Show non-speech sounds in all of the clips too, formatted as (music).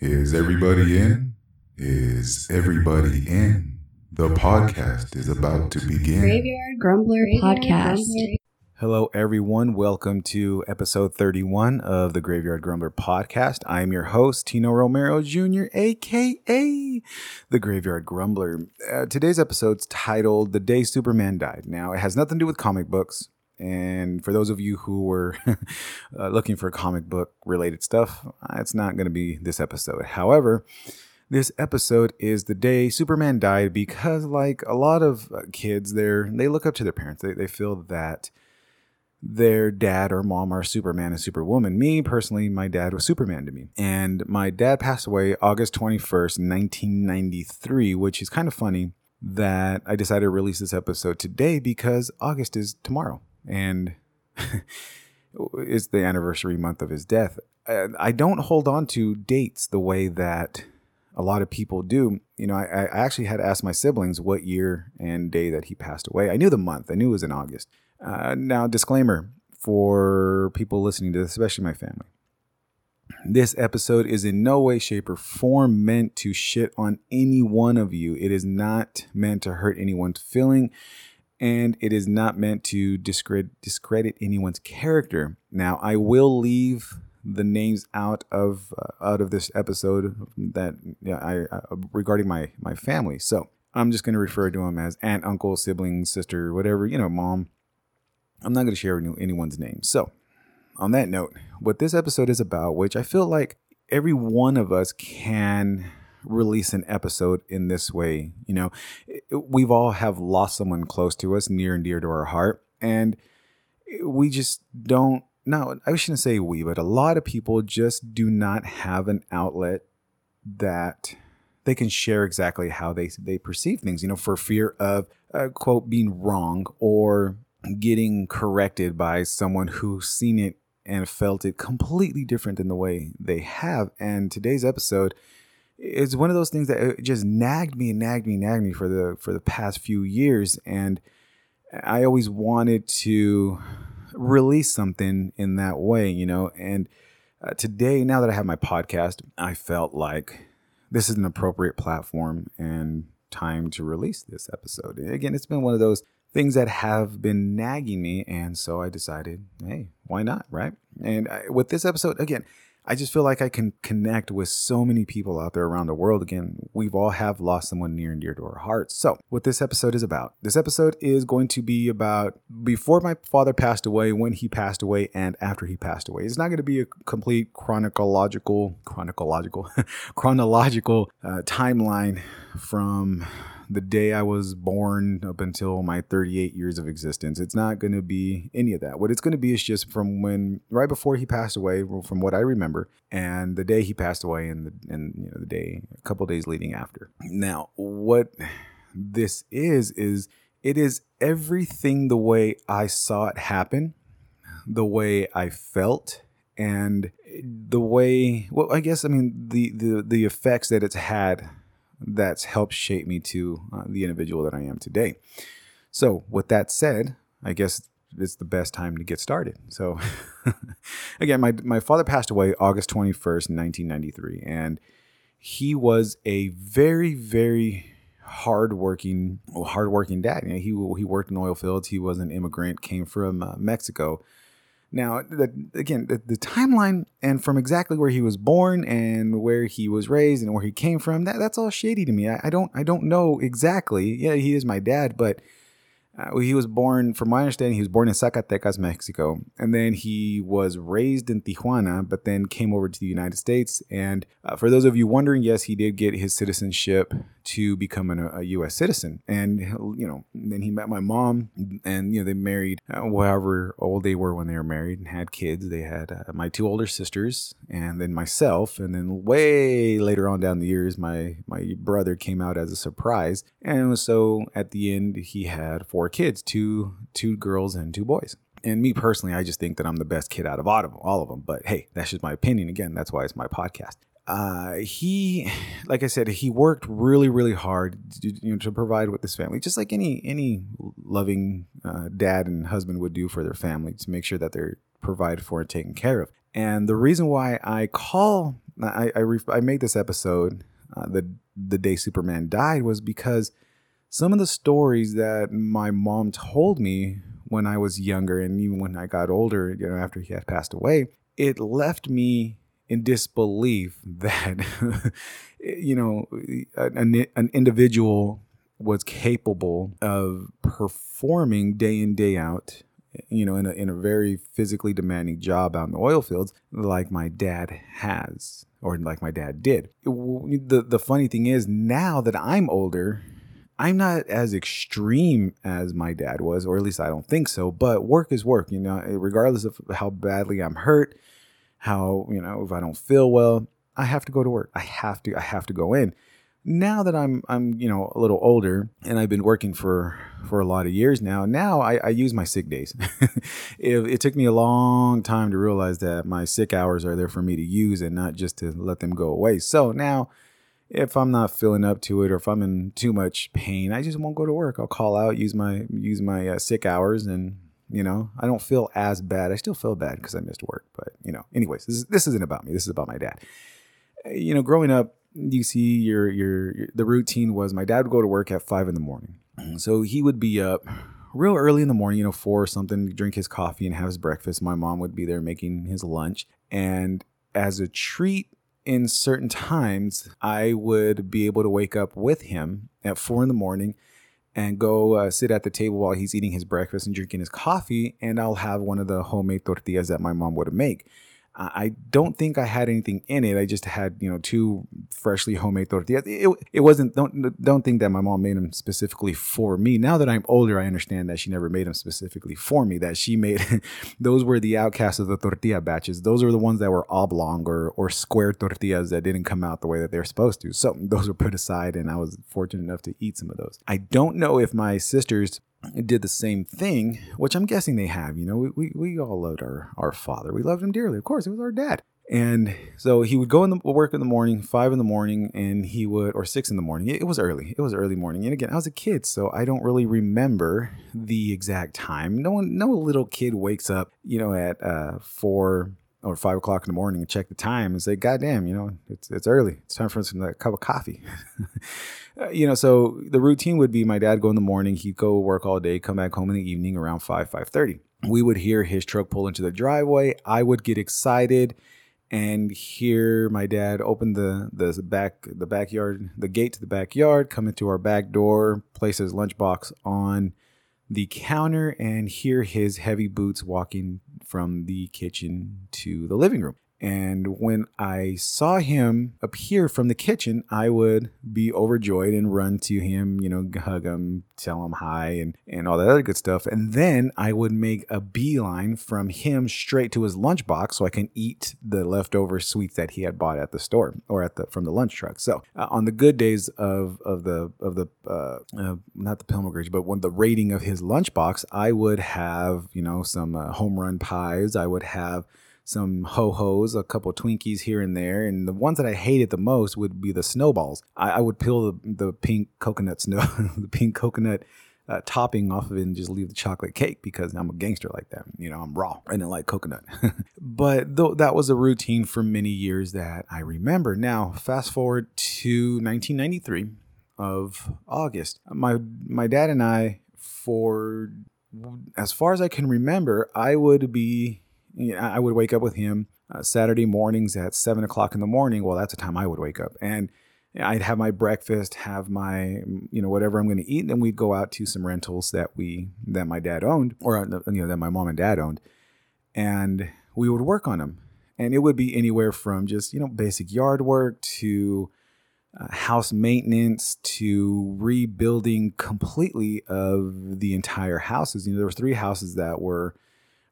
Is everybody in? Is everybody in? The podcast is about to begin. Graveyard Grumbler Podcast. Hello, everyone. Welcome to episode 31 of the Graveyard Grumbler podcast. I am your host, Tino Romero Jr., aka the Graveyard Grumbler. Uh, today's episode's titled The Day Superman Died. Now, it has nothing to do with comic books. And for those of you who were (laughs) uh, looking for comic book related stuff, uh, it's not going to be this episode. However, this episode is the day Superman died because, like a lot of uh, kids, they they look up to their parents. They, they feel that their dad or mom are Superman and Superwoman. Me personally, my dad was Superman to me. And my dad passed away August 21st, 1993, which is kind of funny that I decided to release this episode today because August is tomorrow and (laughs) it's the anniversary month of his death. I don't hold on to dates the way that a lot of people do. You know, I, I actually had to ask my siblings what year and day that he passed away. I knew the month, I knew it was in August. Uh, now, disclaimer for people listening to this, especially my family. This episode is in no way, shape, or form meant to shit on any one of you. It is not meant to hurt anyone's feeling, and it is not meant to discredit, discredit anyone's character. Now, I will leave the names out of uh, out of this episode that yeah, I uh, regarding my my family. So I'm just going to refer to them as aunt, uncle, sibling, sister, whatever you know, mom I'm not going to share any, anyone's name. So, on that note, what this episode is about, which I feel like every one of us can release an episode in this way. You know, we've all have lost someone close to us, near and dear to our heart, and we just don't. No, I shouldn't say we, but a lot of people just do not have an outlet that they can share exactly how they they perceive things. You know, for fear of uh, quote being wrong or getting corrected by someone who's seen it and felt it completely different than the way they have. And today's episode is one of those things that just nagged me and nagged me and nagged me for the for the past few years. And I always wanted to release something in that way, you know. And uh, today, now that I have my podcast, I felt like this is an appropriate platform and time to release this episode. Again, it's been one of those things that have been nagging me. And so I decided, hey, why not? Right. And I, with this episode, again, I just feel like I can connect with so many people out there around the world. Again, we've all have lost someone near and dear to our hearts. So, what this episode is about, this episode is going to be about before my father passed away, when he passed away, and after he passed away. It's not going to be a complete chronological, chronological, (laughs) chronological uh, timeline from the day I was born up until my 38 years of existence. It's not going to be any of that. What it's going to be is just from when right before he passed away, from what I remember, and the day he passed away, and the and you know the day a couple days leading after. Now, what this is is it is everything the way I saw it happen, the way I felt and the way well i guess i mean the the the effects that it's had that's helped shape me to uh, the individual that I am today. So, with that said, I guess it's the best time to get started. So, (laughs) again, my, my father passed away August 21st, 1993, and he was a very, very hardworking, hardworking dad. You know, he he worked in oil fields. He was an immigrant, came from uh, Mexico, now, the, again, the, the, timeline and from exactly where he was born and where he was raised and where he came from, that, that's all shady to me. I, I don't I don't know exactly. Yeah, he is my dad, but uh, he was born, from my understanding, he was born in Zacatecas, Mexico, and then he was raised in Tijuana, but then came over to the United States. And uh, for those of you wondering, yes, he did get his citizenship to become an, a U.S. citizen. And you know, then he met my mom, and you know, they married. Uh, however old they were when they were married and had kids, they had uh, my two older sisters, and then myself, and then way later on down the years, my my brother came out as a surprise, and so at the end, he had four kids, two two girls and two boys. And me personally, I just think that I'm the best kid out of all of them. But hey, that's just my opinion. Again, that's why it's my podcast. Uh, he, like I said, he worked really, really hard, to, you know, to provide with this family, just like any any loving uh, dad and husband would do for their family to make sure that they're provided for and taken care of. And the reason why I call I I, ref- I made this episode uh, the the day Superman died was because some of the stories that my mom told me when I was younger and even when I got older, you know, after he had passed away, it left me in disbelief (laughs) that you know an, an individual was capable of performing day in day out you know in a, in a very physically demanding job out in the oil fields like my dad has or like my dad did the the funny thing is now that I'm older I'm not as extreme as my dad was, or at least I don't think so. But work is work, you know, regardless of how badly I'm hurt, how, you know, if I don't feel well, I have to go to work. I have to, I have to go in. Now that I'm, I'm, you know, a little older and I've been working for, for a lot of years now, now I, I use my sick days. (laughs) it, it took me a long time to realize that my sick hours are there for me to use and not just to let them go away. So now, if I'm not feeling up to it or if I'm in too much pain, I just won't go to work. I'll call out, use my use my uh, sick hours, and you know I don't feel as bad. I still feel bad because I missed work, but you know. Anyways, this is, this isn't about me. This is about my dad. Uh, you know, growing up, you see your, your your the routine was my dad would go to work at five in the morning, (clears throat) so he would be up real early in the morning, you know, four or something, drink his coffee and have his breakfast. My mom would be there making his lunch, and as a treat in certain times, I would be able to wake up with him at four in the morning and go uh, sit at the table while he's eating his breakfast and drinking his coffee, and I'll have one of the homemade tortillas that my mom would make. I don't think I had anything in it. I just had, you know, two freshly homemade tortillas. It, it wasn't, don't, don't think that my mom made them specifically for me. Now that I'm older, I understand that she never made them specifically for me, that she made, (laughs) those were the outcasts of the tortilla batches. Those are the ones that were oblong or, or square tortillas that didn't come out the way that they're supposed to. So those were put aside and I was fortunate enough to eat some of those. I don't know if my sisters did the same thing, which I'm guessing they have. You know, we, we, we all loved our, our father. We loved him dearly. Of course, it was our dad. And so he would go in the work in the morning, five in the morning, and he would, or six in the morning. It was early. It was early morning. And again, I was a kid, so I don't really remember the exact time. No one, no little kid wakes up, you know, at uh, four or five o'clock in the morning and check the time and say, God damn, you know, it's it's early. It's time for some a cup of coffee. (laughs) Uh, you know, so the routine would be my dad go in the morning, he'd go work all day, come back home in the evening around five, five thirty. We would hear his truck pull into the driveway. I would get excited and hear my dad open the the back the backyard the gate to the backyard, come into our back door, place his lunchbox on the counter, and hear his heavy boots walking from the kitchen to the living room. And when I saw him appear from the kitchen, I would be overjoyed and run to him, you know, hug him, tell him hi, and, and all that other good stuff. And then I would make a beeline from him straight to his lunchbox so I can eat the leftover sweets that he had bought at the store or at the from the lunch truck. So uh, on the good days of of the of the uh, uh, not the pilgrimage, but when the rating of his lunchbox, I would have you know some uh, home run pies. I would have some ho hos, a couple Twinkies here and there, and the ones that I hated the most would be the snowballs. I, I would peel the, the pink coconut snow, (laughs) the pink coconut uh, topping off of it and just leave the chocolate cake because I'm a gangster like that. You know, I'm raw. and I like coconut. (laughs) but th- that was a routine for many years that I remember. Now, fast forward to 1993 of August. My my dad and I, for as far as I can remember, I would be I would wake up with him uh, Saturday mornings at seven o'clock in the morning. Well, that's the time I would wake up, and I'd have my breakfast, have my you know whatever I'm going to eat, and then we'd go out to some rentals that we that my dad owned, or uh, you know that my mom and dad owned, and we would work on them, and it would be anywhere from just you know basic yard work to uh, house maintenance to rebuilding completely of the entire houses. You know, there were three houses that were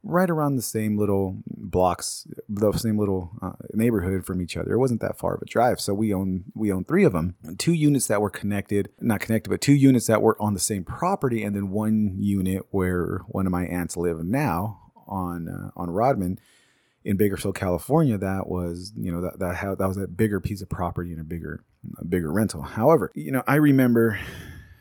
right around the same little blocks, the same little uh, neighborhood from each other. It wasn't that far of a drive, so we own we own three of them. Two units that were connected, not connected, but two units that were on the same property, and then one unit where one of my aunts live now on uh, on Rodman in Bakersfield, California. That was you know that that had, that was a bigger piece of property and a bigger a bigger rental. However, you know I remember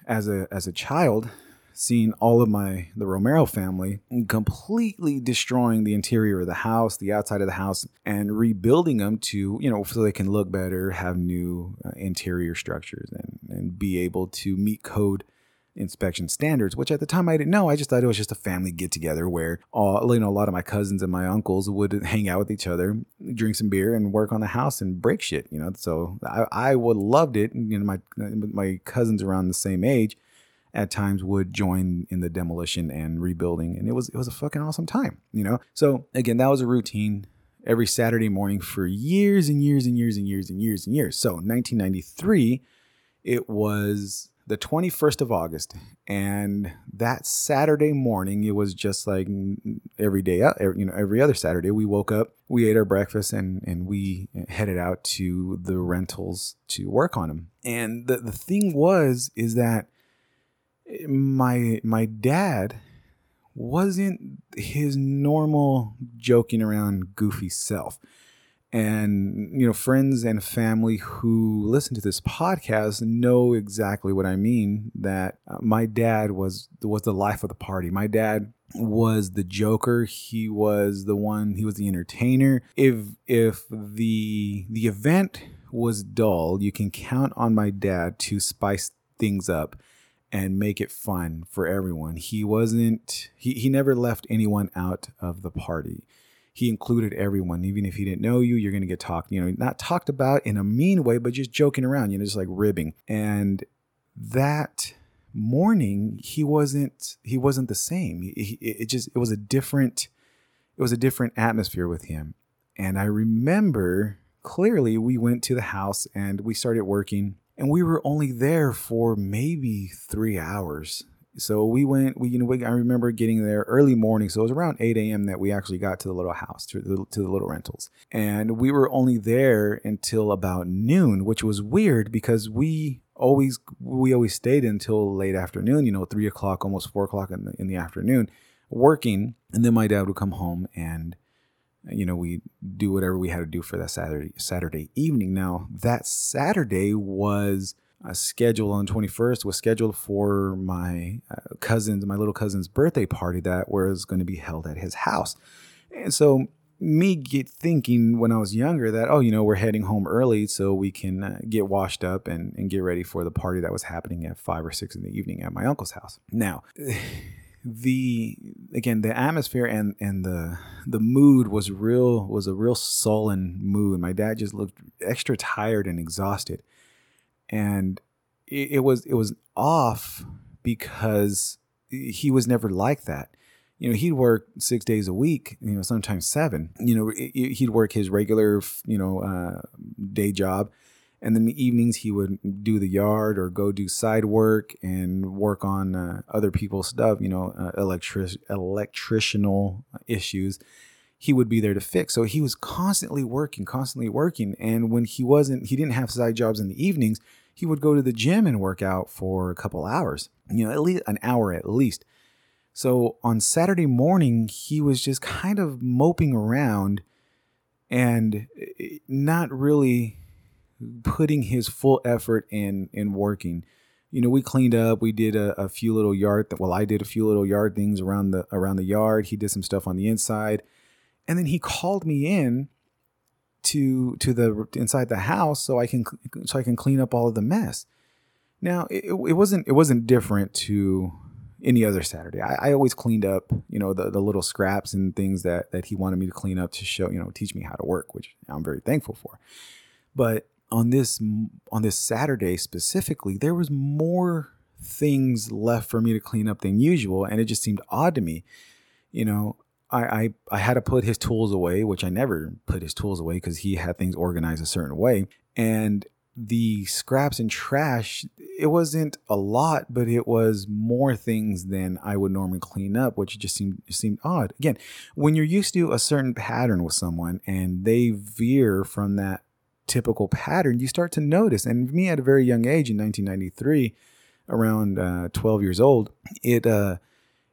as a as a child seeing all of my the Romero family completely destroying the interior of the house, the outside of the house, and rebuilding them to you know so they can look better, have new uh, interior structures, and and be able to meet code inspection standards, which at the time I didn't know. I just thought it was just a family get together where all, you know, a lot of my cousins and my uncles would (laughs) hang out with each other, drink some beer, and work on the house and break shit. You know, so I, I would loved it. You know, my my cousins around the same age at times would join in the demolition and rebuilding, and it was it was a fucking awesome time. You know, so again, that was a routine every Saturday morning for years and years and years and years and years and years. So 1993, it was the 21st of August. And that Saturday morning, it was just like every day, uh, you know, every other Saturday, we woke up, we ate our breakfast, and, and we headed out to the rentals to work on them. And the, the thing was, is that my, my dad wasn't his normal joking around goofy self. And you know friends and family who listen to this podcast know exactly what i mean that uh, my dad was was the life of the party. My dad was the joker. He was the one he was the entertainer. If if the the event was dull you can count on my dad to spice things up and make it fun for everyone he wasn't he, he never left anyone out of the party he included everyone. Even if he didn't know you, you're to get talked, you know, not talked about in a mean way, but just joking around, you know, just like ribbing. And that morning, he wasn't, he wasn't the same. He, it just, it was a different, it was a different atmosphere with him. And I remember clearly we went to the house and we started working and we were only there for maybe three hours so we went. We you know we, I remember getting there early morning. So it was around eight a.m. that we actually got to the little house to the, to the little rentals, and we were only there until about noon, which was weird because we always we always stayed until late afternoon. You know, three o'clock, almost four o'clock in the in the afternoon, working, and then my dad would come home and you know we do whatever we had to do for that Saturday Saturday evening. Now that Saturday was uh, scheduled on the 21st was scheduled for my uh, cousin's, my little cousin's birthday party that was going to be held at his house. And so me get thinking when I was younger that, oh, you know, we're heading home early so we can uh, get washed up and, and get ready for the party that was happening at five or six in the evening at my uncle's house. Now, the again the atmosphere and and the the mood was real was a real sullen mood. My dad just looked extra tired and exhausted. And it, it was it was off because he was never like that. You know he'd work six days a week you know sometimes seven. You know he'd work his regular you know uh, day job and then the evenings he would do the yard or go do side work and work on uh, other people's stuff you know uh, electric electrical issues. He would be there to fix. So he was constantly working constantly working. And when he wasn't he didn't have side jobs in the evenings he would go to the gym and work out for a couple hours, you know, at least an hour at least. So on Saturday morning, he was just kind of moping around and eh, not really putting his full effort in in working. You know, we cleaned up. We did a, a few little yard. Well, I did a few little yard things around the around the yard. He did some stuff on the inside, and then he called me in to to the inside the house so I can so I can clean up all of the mess. Now it, it wasn't it wasn't different to any other Saturday. I, I, always cleaned up, you know, the, the little scraps and things that that he wanted me to clean up to show, you know, teach me how to work, which I'm very thankful for. But on this on this Saturday specifically, there was more things left for me to clean up than usual, and it just seemed odd to me. You know, I, I, I had to put his tools away, which I never put his tools away because he had things organized a certain way. And the scraps and trash, it wasn't a lot, but it was more things than I would normally clean up, which just seemed seemed odd. Again, when you're used to a certain pattern with someone and they veer from that typical pattern, you start to notice. And me at a very young age in 1993, around uh, 12 years old, it uh,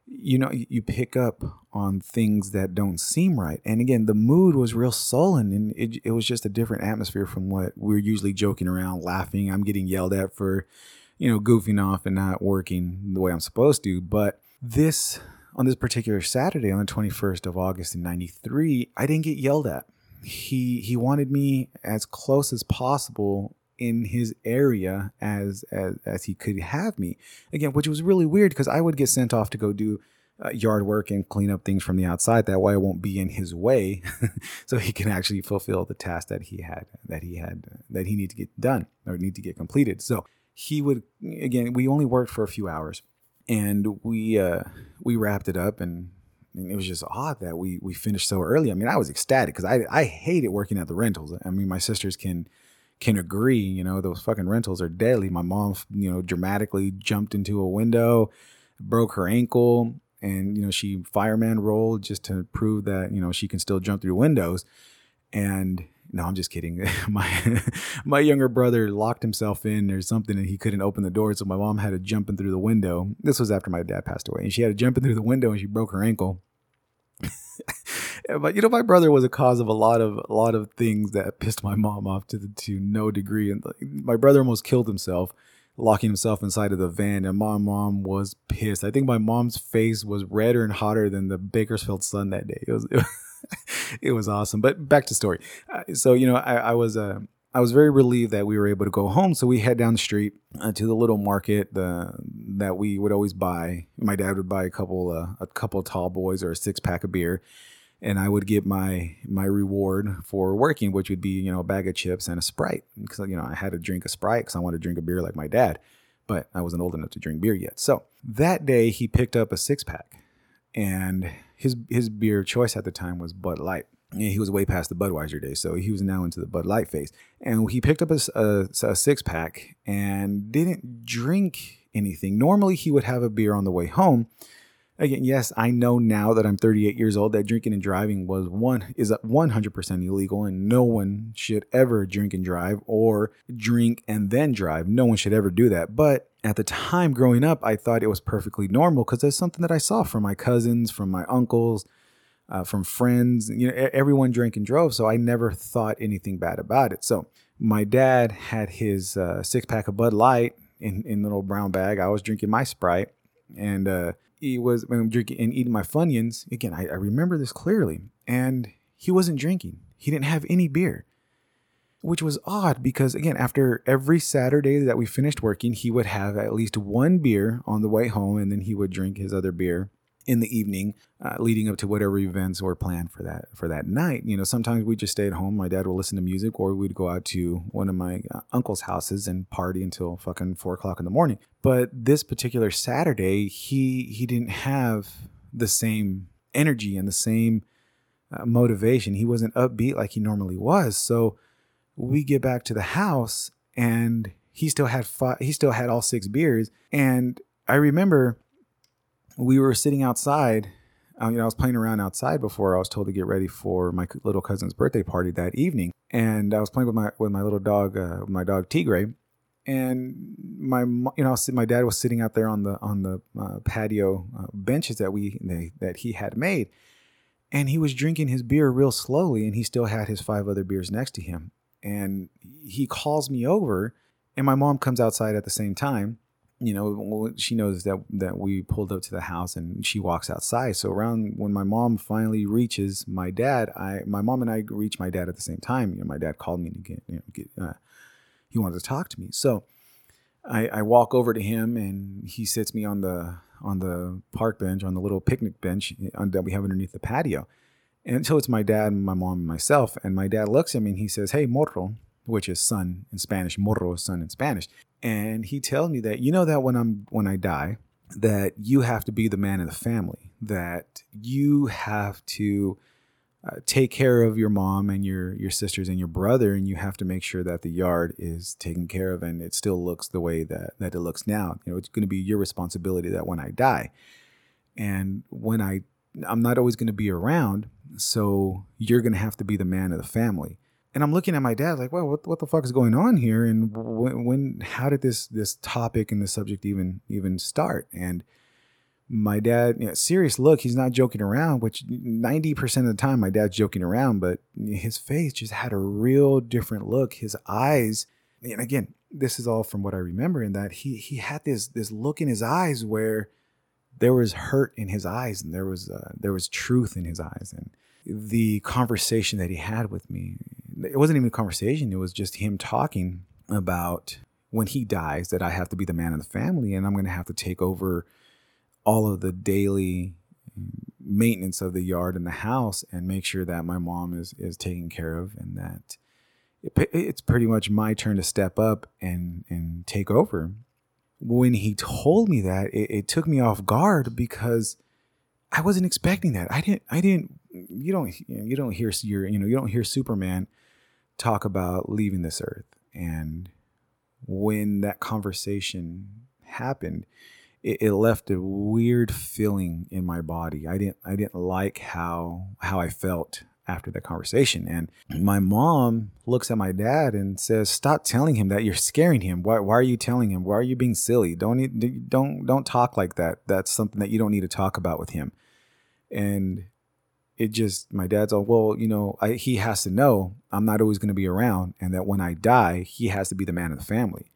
you know you pick up on things that don't seem right and again the mood was real sullen and it, it was just a different atmosphere from what we're usually joking around laughing i'm getting yelled at for you know, goofing off and not working the way I'm supposed to. But this, on this particular Saturday, on the 21st of August in 93, I didn't get yelled at. He, he wanted me as close as possible in his area as, as as he could have me. Again which was really weird because i would get sent off to go do uh, yard work and clean up things from the outside. That way i won't be in his way (laughs) so he can actually fulfill the task that he had that he had that he need to get done or need to get completed. So he would again we only worked for a few hours and we uh we wrapped it up and and it was just odd that we we finished so early. I mean, I was ecstatic because I I hated working at the rentals. I mean, my sisters can can agree. You know, those fucking rentals are deadly. My mom, you know, dramatically jumped into a window, broke her ankle, and you know she fireman rolled just to prove that you know she can still jump through windows. And no, I'm just kidding. (laughs) my my younger brother locked himself in or something, and he couldn't open the door, so my mom had to jump in through the window. This was after my dad passed away, and she had to jump in through the window, and she broke her ankle. (laughs) but you know, my brother was a cause of a lot of a lot of things that pissed my mom off to the, to no degree. And my brother almost killed himself, locking himself inside of the van, and my mom was pissed. I think my mom's face was redder and hotter than the Bakersfield sun that day. It was (laughs) it was, (laughs) it was awesome. But back to story. Uh, so you know, I, I was uh, I was very relieved that we were able to go home. So we head down the street uh, to the little market that we would always buy. My dad would buy a couple uh, a couple tall boys or a six pack of beer and I would get my my reward for working, which would be you know a bag of chips and a sprite because you know I had to drink a sprite because I wanted to drink a beer like my dad, but I wasn't old enough to drink beer yet. So that day he picked up a six pack, and his his beer choice at the time was Bud Light. He was way past the Budweiser days, so he was now into the Bud Light phase. And he picked up a, a, a six pack and didn't drink anything. Normally, he would have a beer on the way home, again, yes, I know now that I'm 38 years old that drinking and driving was one is 100% illegal, and no one should ever drink and drive or drink and then drive. No one should ever do that. But at the time growing up, I thought it was perfectly normal because that's something that I saw from my cousins, from my uncles. Uh, from friends, you know, everyone drank and drove, so I never thought anything bad about it. So my dad had his uh, six pack of Bud Light in in little brown bag. I was drinking my Sprite, and uh, he was I'm drinking and eating my Funyuns. Again, I, I remember this clearly. And he wasn't drinking. He didn't have any beer, which was odd because again, after every Saturday that we finished working, he would have at least one beer on the way home, and then he would drink his other beer in the evening, uh, leading up to whatever events were planned for that for that night. You know, sometimes we just stay at home. My dad would listen to music, or we'd go out to one of my uh, uncle's houses and party until fucking four o'clock in the morning. But this particular Saturday, he he didn't have the same energy and the same uh, motivation. He wasn't upbeat like he normally was. So we get back to the house, and he still had five, he still had all six beers, and I remember we were sitting outside. Uh, you know, I was playing around outside before I was told to get ready for my little cousin's birthday party that evening, and I was playing with my with my little dog, uh, my dog Tigre, and my you know my dad was sitting out there on the on the uh, patio uh, benches that we they, that he had made, and he was drinking his beer real slowly, and he still had his five other beers next to him, and he calls me over, and my mom comes outside at the same time you know, she knows that that we pulled up to the house and she walks outside. So around when my mom finally reaches my dad, I my mom and I reach my dad at the same time. You know, my dad called me to get, you know, get uh, he wanted to talk to me. So I, I walk over to him and he sits me on the on the park bench on the little picnic bench uh, that we have underneath the patio. And so it's my dad, my mom, and myself. And my dad looks at me and he says, "Hey, morro," which is son in Spanish. Morro is son in Spanish and he tells me that you know that when I'm when I die, that you have to be the man of the family, that you have to uh, take care of your mom and your your sisters and your brother, and you have to make sure that the yard is taken care of and it still looks the way that that it looks now. You know, it's going to be your responsibility that when I die, and when I I'm not always going to be around, so you're going to have to be the man of the family and I'm looking at my dad like, well, what, what the fuck is going on here? And when, when, how did this, this topic and this subject even, even start? And my dad, you know, serious look, he's not joking around, which 90% of the time my dad's joking around, but his face just had a real different look. His eyes, and again, this is all from what I remember, in that he he had this this look in his eyes where there was hurt in his eyes and there was uh, there was truth in his eyes. And the conversation that he had with me it wasn't even a conversation it was just him talking about when he dies that I have to be the man of the family and I'm going to have to take over all of the daily maintenance of the yard and the house and make sure that my mom is is taken care of and that it, it's pretty much my turn to step up and and take over when he told me that it, it took me off guard because I wasn't expecting that. I didn't. I didn't. You don't. You don't hear your. You know. You don't hear Superman talk about leaving this earth. And when that conversation happened, it, it, left a weird feeling in my body. I didn't. I didn't like how how I felt after that conversation. And my mom looks at my dad and says, "Stop telling him that you're scaring him. Why, why are you telling him? Why are you being silly? Don't don't don't talk like that. That's something that you don't need to talk about with him." And it just my dad's all, "Well, you know, I, he has to know I'm not always going to be around, and that when I die, he has to be the man of the family."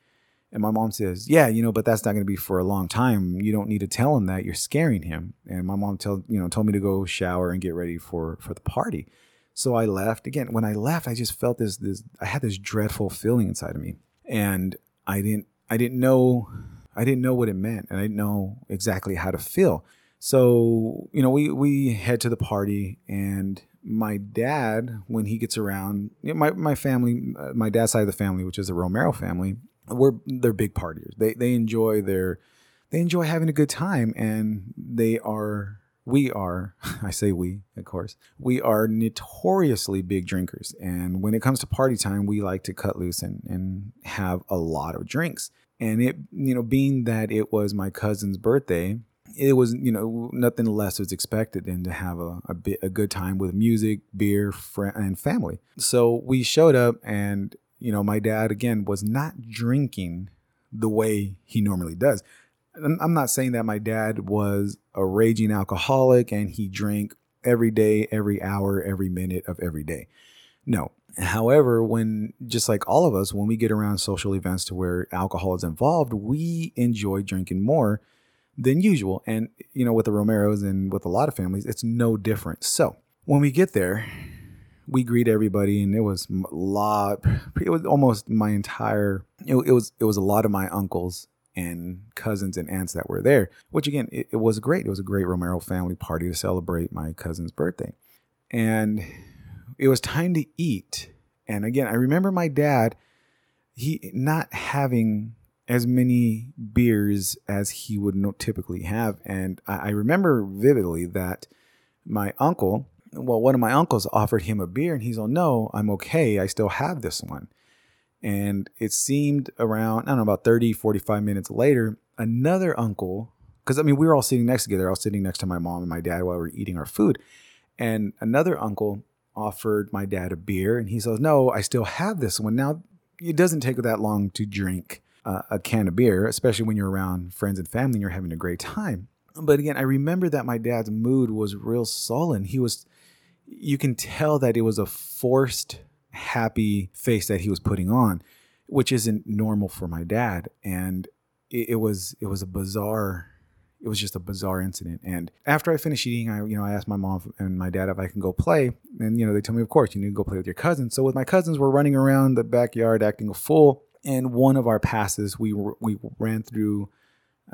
And my mom says, "Yeah, you know, but that's not going to be for a long time. You don't need to tell him that. You're scaring him." And my mom told you know told me to go shower and get ready for for the party. So I left. Again, when I left, I just felt this this I had this dreadful feeling inside of me, and I didn't I didn't know I didn't know what it meant, and I didn't know exactly how to feel. So you know, we we head to the party, and my dad, when he gets around, you know, my my family, uh, my dad's side of the family, which is the Romero family, we're they're big partiers. They they enjoy their they enjoy having a good time and they are we are (laughs) I say we, of course. We are notoriously big drinkers and when it comes to party time, we like to cut loose and and have a lot of drinks. And it you know, being that it was my cousin's birthday, it was you know nothing less was expected than to have a, a bit a good time with music, beer, friend, and family. So we showed up and you know, my dad again was not drinking the way he normally does. I'm not saying that my dad was a raging alcoholic and he drank every day, every hour, every minute of every day. No. However, when just like all of us, when we get around social events to where alcohol is involved, we enjoy drinking more than usual. And, you know, with the Romeros and with a lot of families, it's no different. So when we get there, we greet everybody, and it was a lot. It was almost my entire. It, it was it was a lot of my uncles and cousins and aunts that were there. Which again, it, it was great. It was a great Romero family party to celebrate my cousin's birthday, and it was time to eat. And again, I remember my dad, he not having as many beers as he would typically have, and I, I remember vividly that my uncle well, one of my uncles offered him a beer and he's like, no, I'm okay. I still have this one. And it seemed around, I don't know, about 30, 45 minutes later, another uncle, because I mean, we were all sitting next together. I was sitting next to my mom and my dad while we were eating our food. And another uncle offered my dad a beer and he says, no, I still have this one. Now, it doesn't take that long to drink uh, a can of beer, especially when you're around friends and family and you're having a great time. But again, I remember that my dad's mood was real sullen. He was you can tell that it was a forced happy face that he was putting on which isn't normal for my dad. And it, it, was it was a bizarre it was just a bizarre incident. And after i finished eating i you know i asked my mom and my dad if i can go play. And you know they told me of course you need to go play with your cousins. So with my cousins we're running around the backyard acting a fool. And one of our passes we we ran through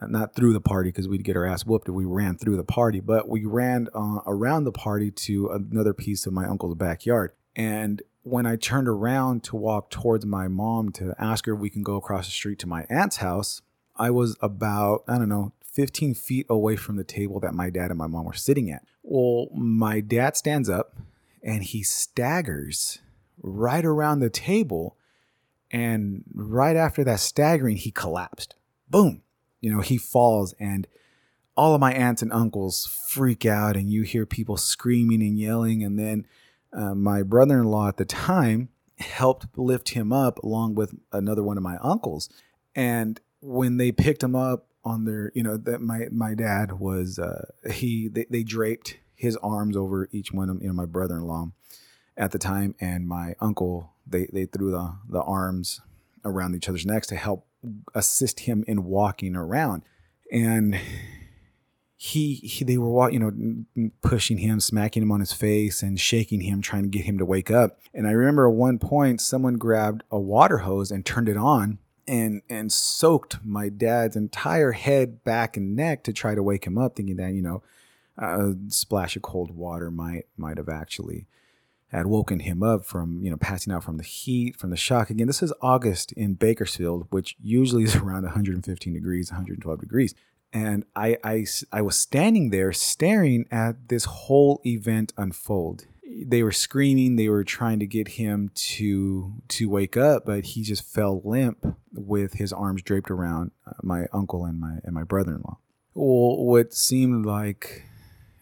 not through the party because we'd get our ass whooped if we ran through the party, but we ran uh, around the party to another piece of my uncle's backyard. And when I turned around to walk towards my mom to ask her if we can go across the street to my aunt's house, I was about, I don't know, 15 feet away from the table that my dad and my mom were sitting at. Well, my dad stands up and he staggers right around the table. And right after that staggering, he collapsed. Boom you know, he falls and all of my aunts and uncles freak out and you hear people screaming and yelling. And then uh, my brother in law at the time helped lift him up along with another one of my uncles. And when they picked him up on their, you know, that my, my dad was, uh, he, they, they draped his arms over each one of, you know, my brother in law at the time and my uncle, they, they threw the, the arms around each other's necks to help assist him in walking around. And he, he they were you know pushing him smacking him on his face and shaking him trying to get him to wake up and i remember at one point someone grabbed a water hose and turned it on and and soaked my dad's entire head back and neck to try to wake him up thinking that you know a splash of cold water might might have actually had woken him up from you know passing out from the heat from the shock again this is august in bakersfield which usually is (laughs) around 115 degrees 112 degrees and I, I, I was standing there staring at this whole event unfold. They were screaming, they were trying to get him to to wake up, but he just fell limp with his arms draped around uh, my uncle and my and my brother-in-law. Well, what seemed like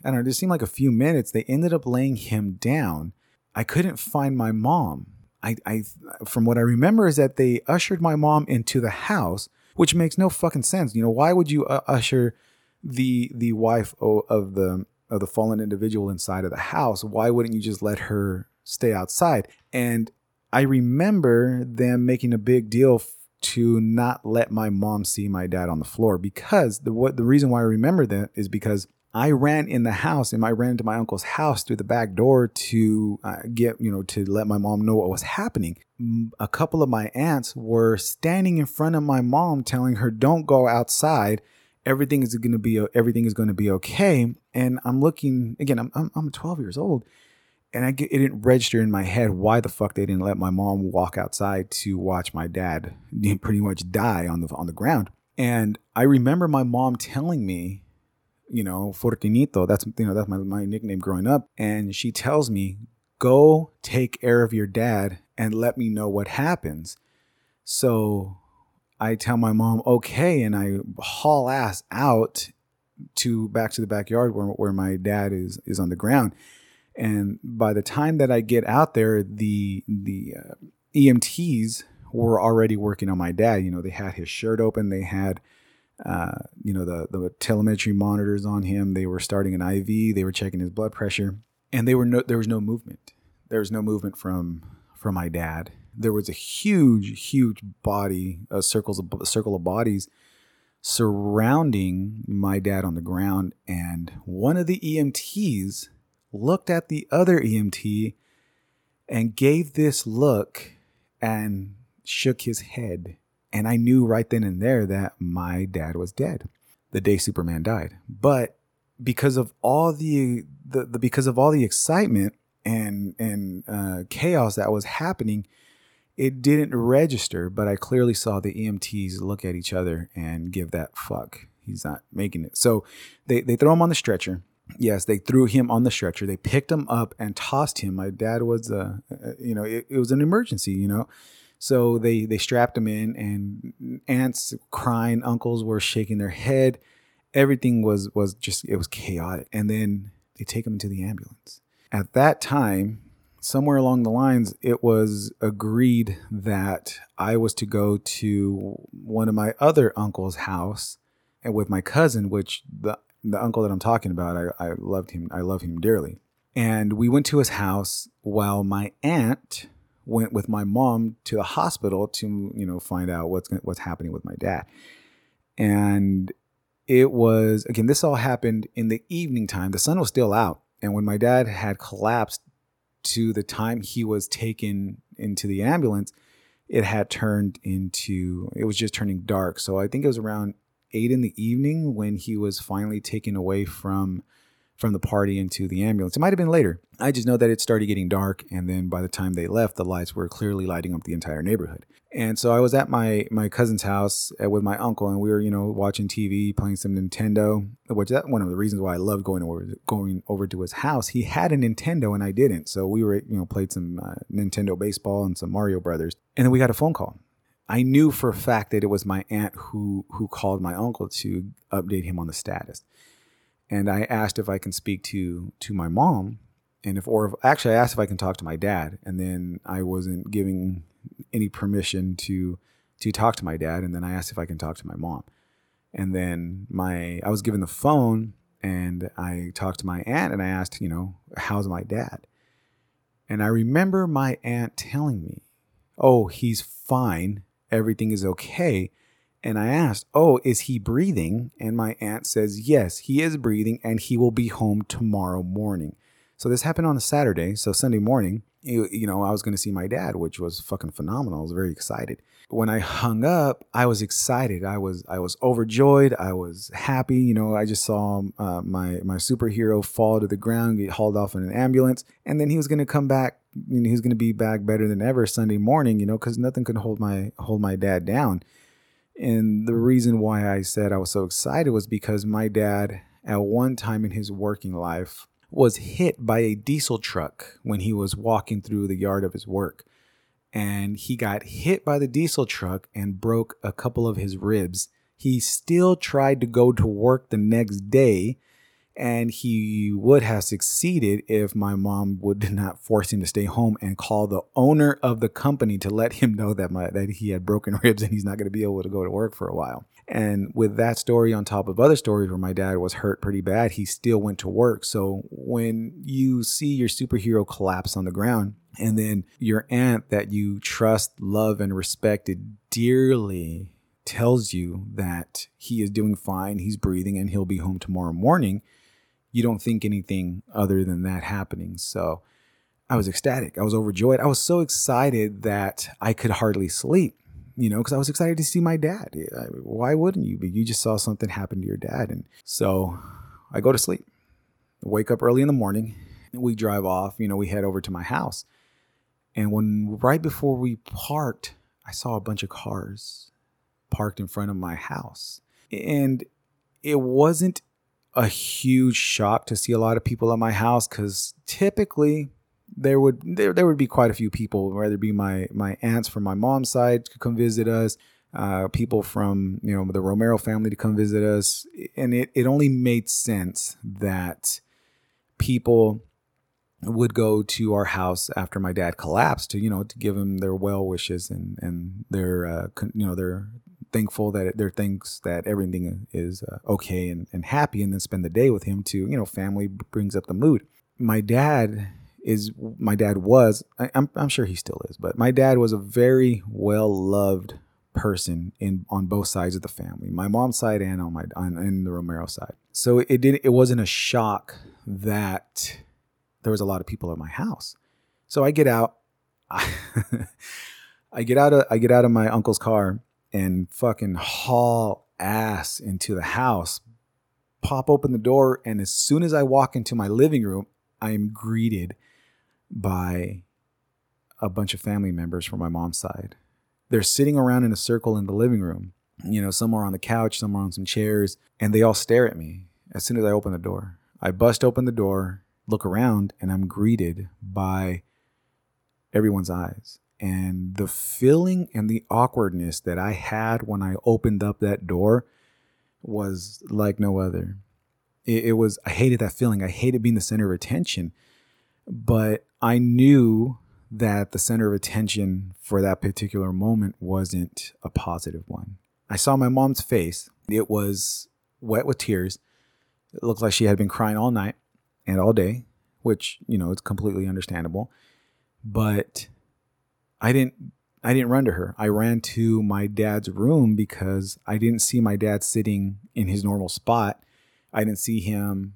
I don't know, it seemed like a few minutes. They ended up laying him down. I couldn't find my mom. I, I from what I remember is that they ushered my mom into the house which makes no fucking sense. You know, why would you uh, usher the the wife of the of the fallen individual inside of the house? Why wouldn't you just let her stay outside? And I remember them making a big deal f- to not let my mom see my dad on the floor because the what the reason why I remember that is because I ran in the house and I ran into my uncle's house through the back door to uh, get, you know, to let my mom know what was happening. A couple of my aunts were standing in front of my mom telling her, don't go outside. Everything is going to be, everything is going to be okay. And I'm looking, again, I'm, I'm, I'm 12 years old and I get, it didn't register in my head why the fuck they didn't let my mom walk outside to watch my dad (laughs) pretty much die on the, on the ground. And I remember my mom telling me you know, Fortinito. That's you know, that's my, my nickname growing up. And she tells me, go take care of your dad and let me know what happens. So I tell my mom, okay, and I haul ass out to back to the backyard where, where my dad is is on the ground. And by the time that I get out there, the the uh, EMTs were already working on my dad. You know, they had his shirt open, they had uh, you know, the, the telemetry monitors on him. They were starting an IV. They were checking his blood pressure, and they were no, there was no movement. There was no movement from from my dad. There was a huge, huge body, a circles a circle of bodies surrounding my dad on the ground, and one of the EMTs looked at the other EMT and gave this look and shook his head and I knew right then and there that my dad was dead the day Superman died. But because of all the, the, the because of all the excitement and and uh, chaos that was happening, it didn't register. But I clearly saw the EMTs look at each other and give that fuck. He's not making it. So they they throw him on the stretcher. Yes, they threw him on the stretcher. They picked him up and tossed him. My dad was, uh, uh you know, it, it was an emergency. You know, so they they strapped him in, and aunts crying, uncles were shaking their head. Everything was was just it was chaotic. And then they take him into the ambulance. At that time, somewhere along the lines, it was agreed that I was to go to one of my other uncle's house and with my cousin, which the the uncle that I'm talking about, I, I loved him. I love him dearly. And we went to his house while my aunt went with my mom to the hospital to you know find out what's what's happening with my dad. And it was again this all happened in the evening time. The sun was still out. And when my dad had collapsed to the time he was taken into the ambulance it had turned into it was just turning dark. So i think it was around 8 in the evening when he was finally taken away from from the party into the ambulance. It might have been later. I just know that it started getting dark, and then by the time they left, the lights were clearly lighting up the entire neighborhood. And so I was at my my cousin's house uh, with my uncle, and we were you know watching TV, playing some Nintendo. Which that one of the reasons why I loved going over going over to his house. He had a Nintendo and I didn't, so we were you know played some uh, Nintendo baseball and some Mario Brothers, and then we got a phone call. I knew for a fact that it was my aunt who who called my uncle to update him on the status and I asked if I can speak to to my mom, and if or if, actually I asked if I can talk to my dad, and then I wasn't giving any permission to to talk to my dad, and then I asked if I can talk to my mom, and then my I was given the phone, and I talked to my aunt, and I asked, you know, how's my dad, and I remember my aunt telling me, oh, he's fine, everything is okay. And I asked, Oh, is he breathing? And my aunt says, Yes, he is breathing and he will be home tomorrow morning. So this happened on a Saturday. So Sunday morning, you, you know, I was going to see my dad, which was fucking phenomenal. I was very excited. When I hung up, I was excited. I was I was overjoyed. I was happy. You know, I just saw uh, my my superhero fall to the ground, get hauled off in an ambulance, and then he was going to come back. You know, he was going to be back better than ever Sunday morning. You know, because nothing could hold my hold my dad down. And the reason why I said I was so excited was because my dad, at one time in his working life, was hit by a diesel truck when he was walking through the yard of his work and he got hit by the diesel truck and broke a couple of his ribs. He still tried to go to work the next day and he would have succeeded if my mom would (laughs) not force him to stay home and call the owner of the company to let him know that my that he had broken (laughs) ribs and he's not going to be able to go to work for a while. And with that story on top of other stories where my dad was hurt pretty bad, he still went to work. So when you see your superhero collapse on the ground, and then your aunt that you trust, love, and respected dearly tells you that he is doing fine, he's breathing, and he'll be home tomorrow morning, you don't think anything other than that happening. So I was ecstatic. I was overjoyed. I was so excited that I could hardly sleep, you know, because I was excited to see my dad. Why wouldn't you? But you just saw something happen to your dad. And so I go to sleep, wake up early in the morning. We drive off, you know, we head over to my house. And when right before we parked, I saw a bunch of cars parked in front of my house. And it wasn't a huge shock to see a lot of people at my house because typically there would there, there would be quite a few people, whether it be my my aunts from my mom's side to come visit us, uh, people from you know the Romero family to come visit us, and it it only made sense that people would go to our house after my dad collapsed to you know to give him their well wishes and and their uh, you know their thankful that they're thinks that everything is uh, okay and, and happy and then spend the day with him to you know family brings up the mood my dad is my dad was I, am I'm, I'm sure he still is but my dad was a very well loved person in on both sides of the family my mom's side and on my on in the romero side so it didn't it wasn't a shock that there was a lot of people at my house. So I get out, I, (laughs) I get out of I get out of my uncle's car and fucking haul ass into the house, pop open the door, and as soon as I walk into my living room, I am greeted by a bunch of family members from my mom's side. They're sitting around in a circle in the living room. You know, some are on the couch, some are on some chairs, and they all stare at me as soon as I open the door. I bust open the door look around and I'm greeted by everyone's eyes. And the feeling and the awkwardness that I had when I opened up that door was like no other. It, it, was, I hated that feeling. I hated being the center of attention. But I knew that the center of attention for that particular moment wasn't a positive one. I saw my mom's face. It was wet with tears. It looked like she had been crying all night and all day, which, you know, it's completely understandable. But I didn't I didn't run to her. I ran to my dad's room because I didn't see my dad sitting in his normal spot. I didn't see him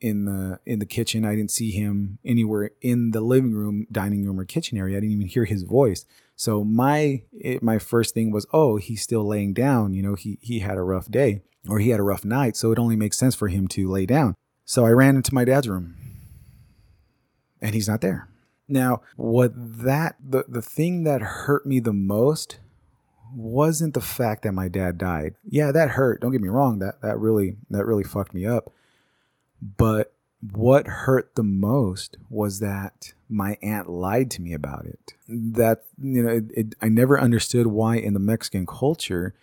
in the in the kitchen. I didn't see him anywhere in the living room, dining room, or kitchen area. I didn't even hear his voice. So my it, my first thing was, oh, he's still laying down. You know, he he had a rough day or he had a rough night, so it only makes sense for him to lay down. So I ran into my dad's room and he's not there. Now, what that the, the thing that hurt me the most wasn't the fact that my dad died. Yeah, that hurt. Don't get me wrong. That that really that really fucked me up. But what hurt the most was that my aunt lied to me about it. That you know, it, it, I never understood why in the Mexican culture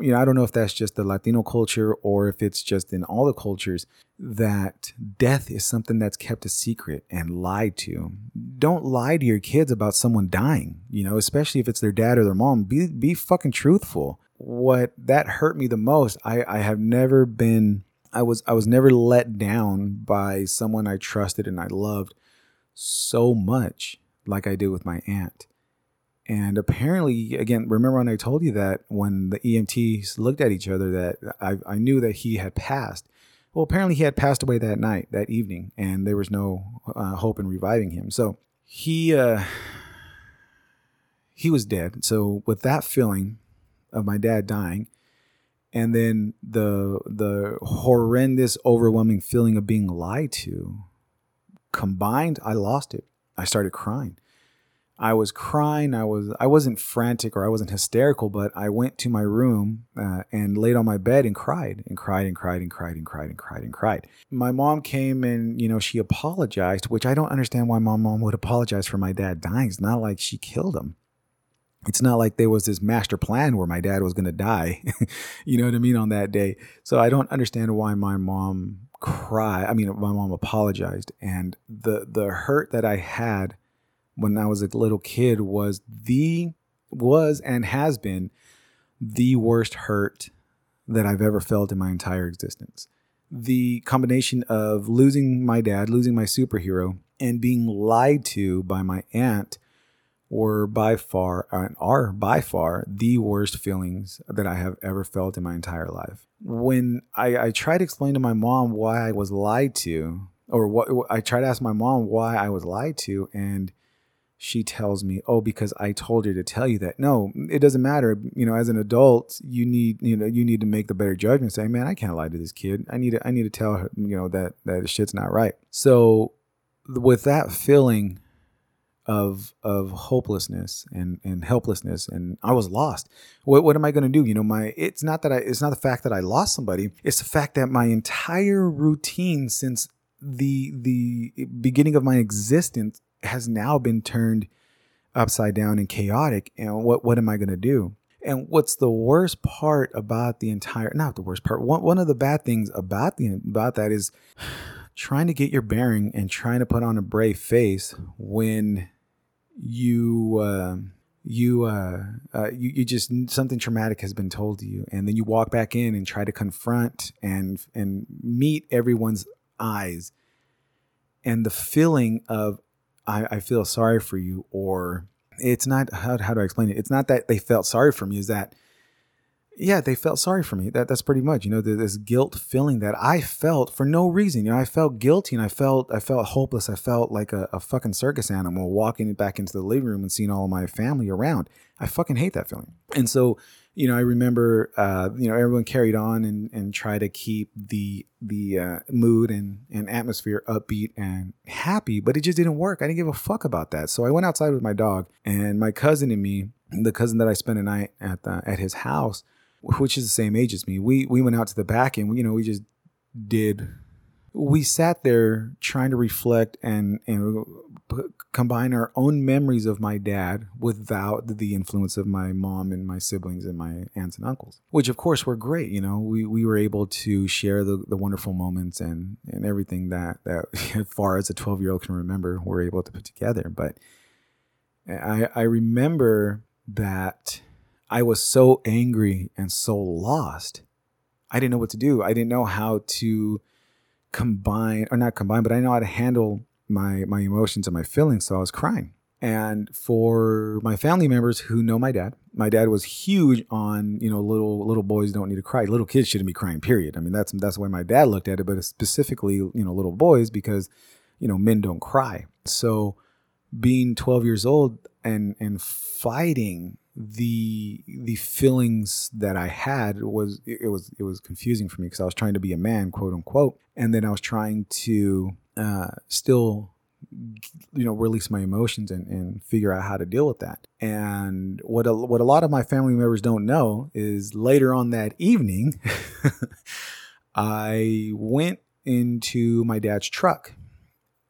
you know, I don't know if that's just the Latino culture or if it's just in all the cultures that death is something that's kept a secret and lied to. Don't lie to your kids about someone dying, you know, especially if it's their dad or their mom. Be be fucking truthful. What that hurt me the most, I, I have never been I was I was never let down by someone I trusted and I loved so much like I did with my aunt. And apparently, again, remember when I told you that when the EMTs looked at each other, that I, I knew that he had passed. Well, apparently he had passed away that night, that evening, and there was no uh, hope in reviving him. So he uh, he was dead. So with that feeling of my dad dying, and then the the horrendous, overwhelming feeling of being lied to, combined, I lost it. I started crying. I was crying. I was I wasn't frantic or I wasn't hysterical, but I went to my room uh, and laid on my bed and cried and cried and cried and cried and cried and cried and cried. My mom came and you know she apologized, which I don't understand why my mom would apologize for my dad dying. It's not like she killed him. It's not like there was this master plan where my dad was going to die. (laughs) you know what I mean on that day. So I don't understand why my mom cried. I mean, my mom apologized, and the the hurt that I had when I was a little kid was the was and has been the worst hurt that I've ever felt in my entire existence. The combination of losing my dad, losing my superhero, and being lied to by my aunt were by far and are by far the worst feelings that I have ever felt in my entire life. When I, I tried to explain to my mom why I was lied to, or what I tried to ask my mom why I was lied to, and she tells me, "Oh, because I told her to tell you that." No, it doesn't matter. You know, as an adult, you need you know you need to make the better judgment. Say, "Man, I can't lie to this kid. I need to I need to tell her you know that that shit's not right." So, with that feeling of of hopelessness and and helplessness, and I was lost. What what am I going to do? You know, my it's not that I it's not the fact that I lost somebody. It's the fact that my entire routine since the the beginning of my existence has now been turned upside down and chaotic. And what what am I going to do? And what's the worst part about the entire not the worst part one, one of the bad things about the about that is trying to get your bearing and trying to put on a brave face when you uh, you uh, uh, you you just something traumatic has been told to you and then you walk back in and try to confront and and meet everyone's eyes and the feeling of I, I feel sorry for you, or it's not how, how do I explain it? It's not that they felt sorry for me, is that yeah, they felt sorry for me. That that's pretty much, you know, this guilt feeling that I felt for no reason. You know, I felt guilty and I felt I felt hopeless. I felt like a, a fucking circus animal walking back into the living room and seeing all of my family around. I fucking hate that feeling. And so you know, I remember, uh, you know, everyone carried on and, and try to keep the the uh, mood and, and atmosphere upbeat and happy, but it just didn't work. I didn't give a fuck about that. So I went outside with my dog and my cousin and me, the cousin that I spent a night at the, at his house, which is the same age as me. We we went out to the back and you know we just did. We sat there trying to reflect and and combine our own memories of my dad without the influence of my mom and my siblings and my aunts and uncles, which of course were great. You know, we, we were able to share the, the wonderful moments and, and everything that, that (laughs) as far as a 12 year old can remember, we're able to put together. But I, I remember that I was so angry and so lost. I didn't know what to do. I didn't know how to combine or not combine, but I know how to handle my my emotions and my feelings so i was crying. And for my family members who know my dad my dad was huge on you know little little boys don't need to cry. Little kids shouldn't be crying period. I mean that's that's the way my dad looked at it but specifically you know little boys because you know men don't cry. So being 12 years old and and fighting the the feelings that I had was it was it was confusing for me because I was trying to be a man, quote unquote, and then I was trying to uh, still you know release my emotions and, and figure out how to deal with that. And what a, what a lot of my family members don't know is later on that evening (laughs) i went into my dad's truck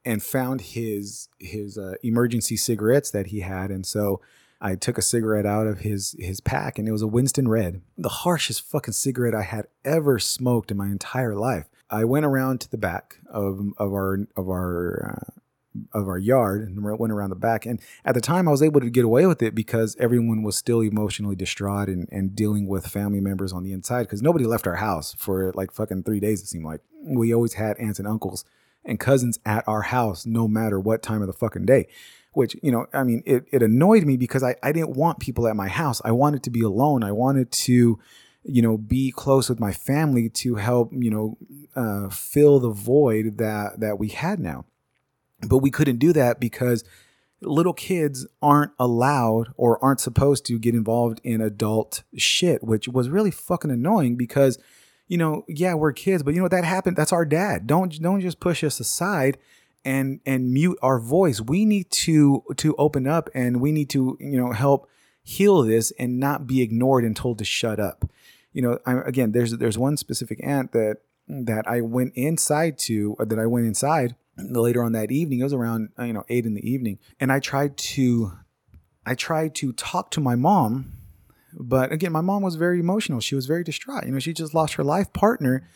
and found his his uh, emergency cigarettes that he had. And so I took a cigarette out of his his pack and it was a Winston Red, the harshest fucking cigarette I had ever smoked in my entire life. I went around to the back of of our of our uh, of our yard and went around the back. And at the time, I was able to get away with it because everyone was still emotionally distraught and, and dealing with family members on the inside because nobody left our house for like fucking three days, it seemed like. We always had aunts and uncles and cousins at our house no matter what time of the fucking day which, you know, I mean, it, it annoyed me because I, I didn't want people at my house. I wanted to be alone. I wanted to, you know, be close with my family to help, you know, uh, fill the void that that we had now. But we couldn't do that because little kids aren't allowed or aren't supposed to get involved in adult shit, which was really fucking annoying because, you know, yeah, we're kids, but you know that happened. That's our dad. Don't don't just push us aside and and mute our voice. We need to to open up and we need to you know help heal this and not be ignored and told to shut up. You know, I, again, there's there's one specific aunt that that I went inside to that I went inside later on that evening. It was around uh, you know eight in the evening, and I tried to I tried to talk to my mom, but again, my mom was very emotional. She was very distraught. You know, she just lost her life partner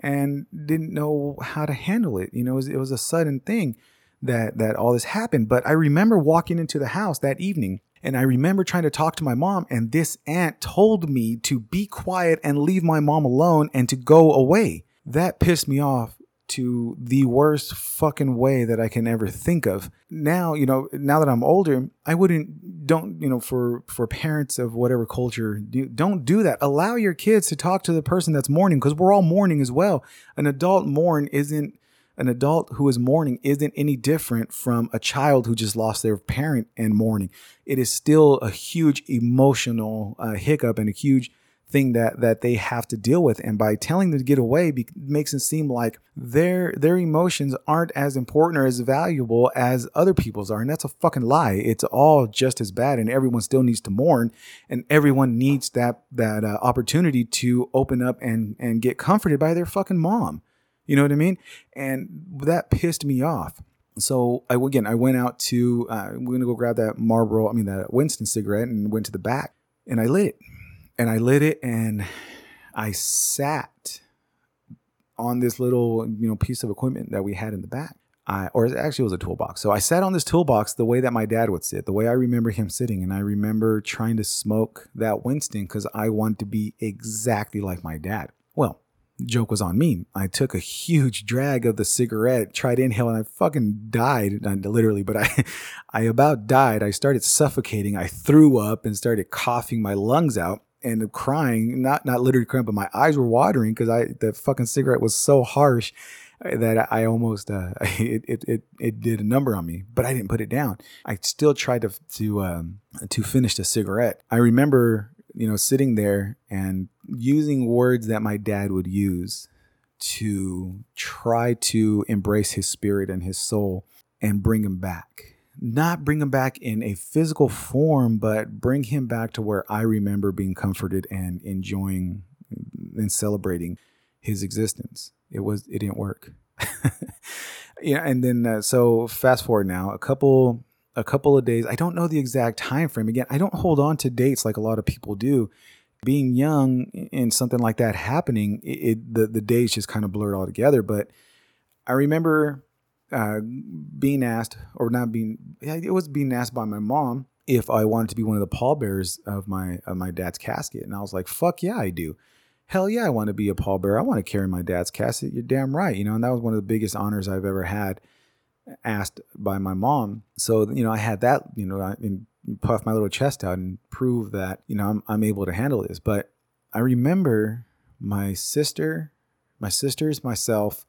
and didn't know how to handle it. You know, it was, it was a sudden thing that that all this happened. But I remember walking into the house that evening and I remember trying to talk to my mom, and this aunt told me to be quiet and leave my mom alone and to go away. That pissed me off to the worst fucking way that I can ever think of. Now, you know, now that I'm older, I wouldn't don't, you know, for for parents of whatever culture, don't do that. Allow your kids to talk to the person that's mourning because we're all mourning as well. An adult mourn isn't an adult who is mourning isn't any different from a child who just lost their parent and mourning. It is still a huge emotional uh, hiccup and a huge thing that that they have to deal with. And by telling them to get away be, makes it seem like their their emotions aren't as important or as valuable as other people's are. And that's a fucking lie. It's all just as bad and everyone still needs to mourn and everyone needs that that uh, opportunity to open up and and get comforted by their fucking mom. You know what i mean? And that pissed me off. So I again I went out to uh, we're gonna go grab that Marlboro I mean that Winston cigarette and went to the back and I lit. it and I lit it and I sat on this little you know piece of equipment that we had in the back. I, or actually it was a toolbox. So I sat on this toolbox the way that my dad would sit, the way I remember him sitting, and I remember trying to smoke that Winston because I wanted to be exactly like my dad. Well, joke was on me. I took a huge drag of the cigarette, tried to inhale, and I fucking died, not literally, but I, (laughs) I about died. I started suffocating. I threw up and started coughing my lungs out and crying, not not literally crying, but my eyes were watering because I the fucking cigarette was so harsh uh, that I almost uh, (laughs) it, it it it did a number on me. But I didn't put it down. I still tried to to um, to finish the cigarette. I remember you know sitting there and using words that my dad would use to try to embrace his spirit and his soul and bring him back not bring him back in a physical form, but bring him back to where I remember being comforted and enjoying and celebrating his existence. It was it didn't work. (laughs) yeah, and then uh, so fast forward now a couple a couple of days. I don't know the exact time frame. Again, I don't hold on to dates like a lot of people do. Being young and something like that happening, it, it the the days just kind of blurred all together. But I remember uh, being asked, or not being, it was being asked by my mom if I wanted to be one of the pallbearers of my of my dad's casket, and I was like, "Fuck yeah, I do." Hell yeah, I want to be a pallbearer. I want to carry my dad's casket. You're damn right, you know. And that was one of the biggest honors I've ever had, asked by my mom. So you know, I had that, you know, and puff my little chest out and prove that you know I'm I'm able to handle this. But I remember my sister, my sisters, myself,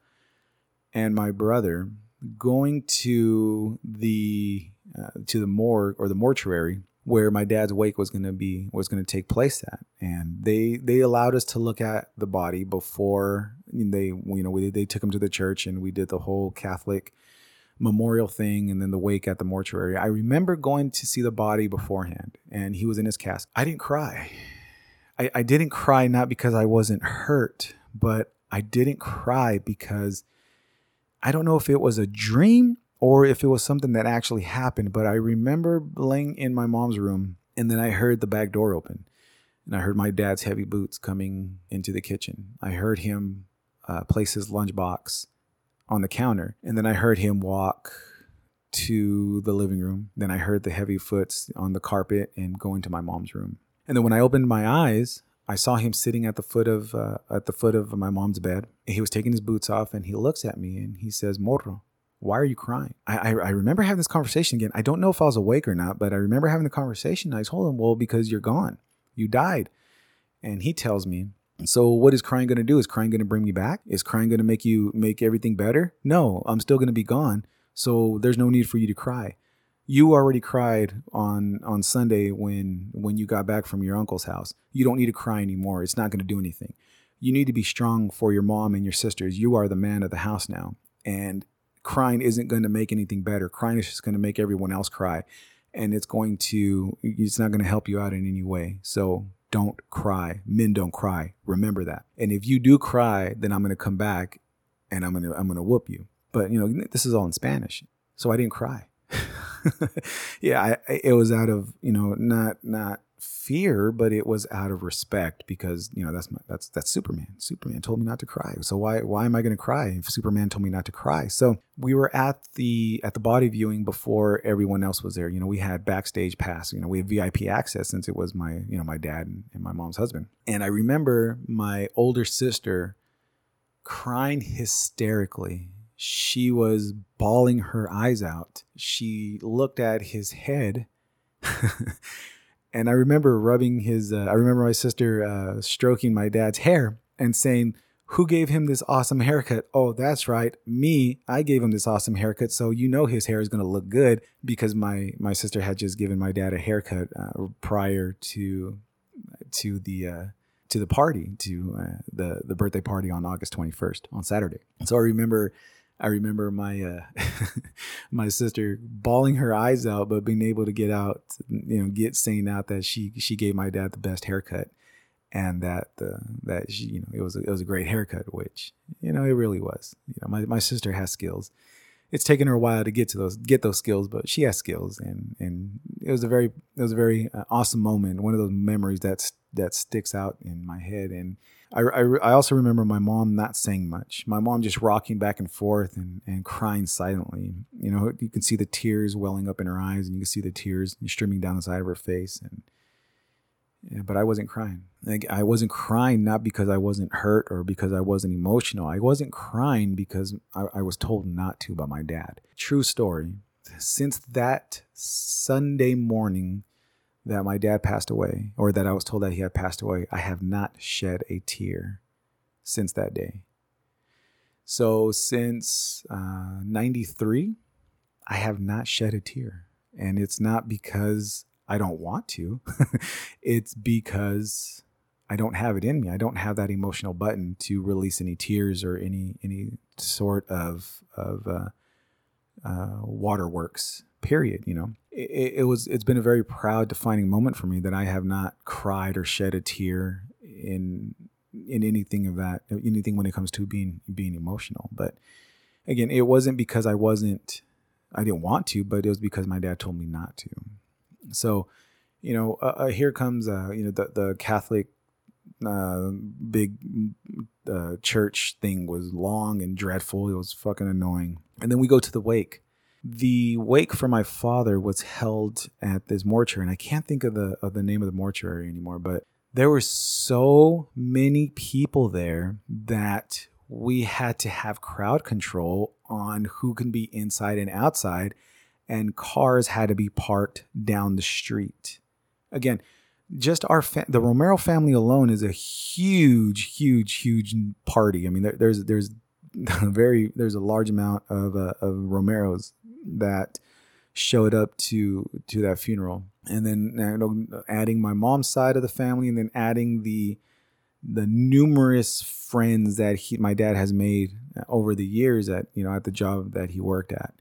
and my brother going to the uh, to the morgue or the mortuary where my dad's wake was going to be was going to take place at. And they they allowed us to look at the body before they you know we, they took him to the church and we did the whole catholic memorial thing and then the wake at the mortuary. I remember going to see the body beforehand and he was in his casket i didn't cry. I, I didn't cry not because i wasn't hurt but i didn't cry because I don't know if it was a dream or if it was something that actually happened, but I remember laying in my mom's room and then I heard the back door open and I heard my dad's heavy boots coming into the kitchen. I heard him uh, place his lunchbox on the counter and then I heard him walk to the living room. Then I heard the heavy foots on the carpet and go into my mom's room. And then when I opened my eyes, I saw him sitting at the foot of uh, at the foot of my mom's bed. He was taking his boots off, and he looks at me and he says, "Morro, Why are you crying? I, I, I remember having this conversation again. I don't know if I was awake or not, but I remember having the conversation. I told him, well, because you're gone. You died. And he tells me, so what is crying going to do? Is crying going to bring me back? Is crying going to make you make everything better? No, I'm still going to be gone. So there's no need for you to cry. You already cried on on Sunday when when you got back from your uncle's house. You don't need to cry anymore. It's not going to do anything. You need to be strong for your mom and your sisters. You are the man of the house now. And crying isn't going to make anything better. Crying is just going to make everyone else cry. And it's going to it's not going to help you out in any way. So don't cry. Men don't cry. Remember that. And if you do cry, then I'm going to come back and I'm going to I'm going to whoop you. But you know, this is all in Spanish. So I didn't cry. (laughs) (laughs) yeah, I, it was out of, you know, not not fear, but it was out of respect because you know that's my, that's that's Superman. Superman told me not to cry, so why why am I going to cry if Superman told me not to cry? So we were at the at the body viewing before everyone else was there. You know, we had backstage pass. You know, we had VIP access since it was my you know my dad and, and my mom's husband. And I remember my older sister crying hysterically. She was bawling her eyes out. She looked at his head. (laughs) and I remember rubbing his. Uh, I remember my sister uh, stroking my dad's hair and saying, "Who gave him this awesome haircut?" Oh, that's right, me. I gave him this awesome haircut, so you know his hair is going to look good because my my sister had just given my dad a haircut uh, prior to to the uh, to the party to uh, the the birthday party on August twenty first on Saturday. And So I remember I remember my uh, (laughs) my sister bawling her eyes out, but being able to get out, you know, get saying out that she she gave my dad the best haircut, and that uh, that she, you know, it was a, it was a great haircut, which you know it really was. You know, my my sister has skills. It's taken her a while to get to those get those skills, but she has skills, and and it was a very it was a very uh, awesome moment. One of those memories that's that sticks out in my head, and I, I, I, also remember my mom not saying much. My mom just rocking back and forth and, and crying silently. You know, you can see the tears welling up in her eyes, and you can see the tears streaming down the side of her face. And but I wasn't crying. Like I wasn't crying not because I wasn't hurt or because I wasn't emotional. I wasn't crying because I, I was told not to by my dad. True story. Since that Sunday morning, that my dad passed away, or that I was told that he had passed away, I have not shed a tear since that day. So since uh, 93, I have not shed a tear. And it's not because I don't want to, (laughs) it's because I don't have it in me. I don't have that emotional button to release any tears or any any sort of of uh, uh, waterworks period you know it, it, was it's been a very proud defining moment for me that i have not cried or shed a tear in in anything of that anything when it comes to being being emotional. But again it wasn't because i wasn't i didn't want to but it was because my dad told me not to. So you know uh, uh, here comes uh, you know the the catholic uh, big uh, church thing was long and dreadful. It was fucking annoying. And then we go to the wake the wake for my father was held at this mortuary, and I can't think of the of the name of the mortuary anymore, but there were so many people there that we had to have crowd control on who can be inside and outside, and cars had to be parked down the street. Again, just our fa- the Romero family alone is a huge, huge, huge party. I mean, there, there's there's (laughs) very there's a large amount of uh, of Romeros that showed up to to that funeral. And then you know, adding my mom's side of the family and then adding the the numerous friends that he my dad has made over the years at you know at the job that he worked at.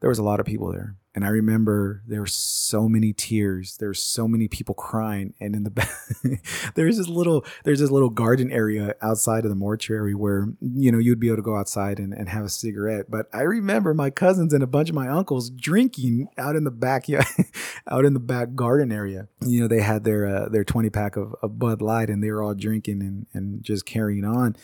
There was a lot of people there and I remember there were so many tears. There were so many people crying, and in the back, (laughs) there's this little there's this little garden area outside of the mortuary where you know you'd be able to go outside and, and have a cigarette. But I remember my cousins and a bunch of my uncles drinking out in the backyard, (laughs) out in the back garden area. You know, they had their uh, their 20 pack of, of Bud Light, and they were all drinking and and just carrying on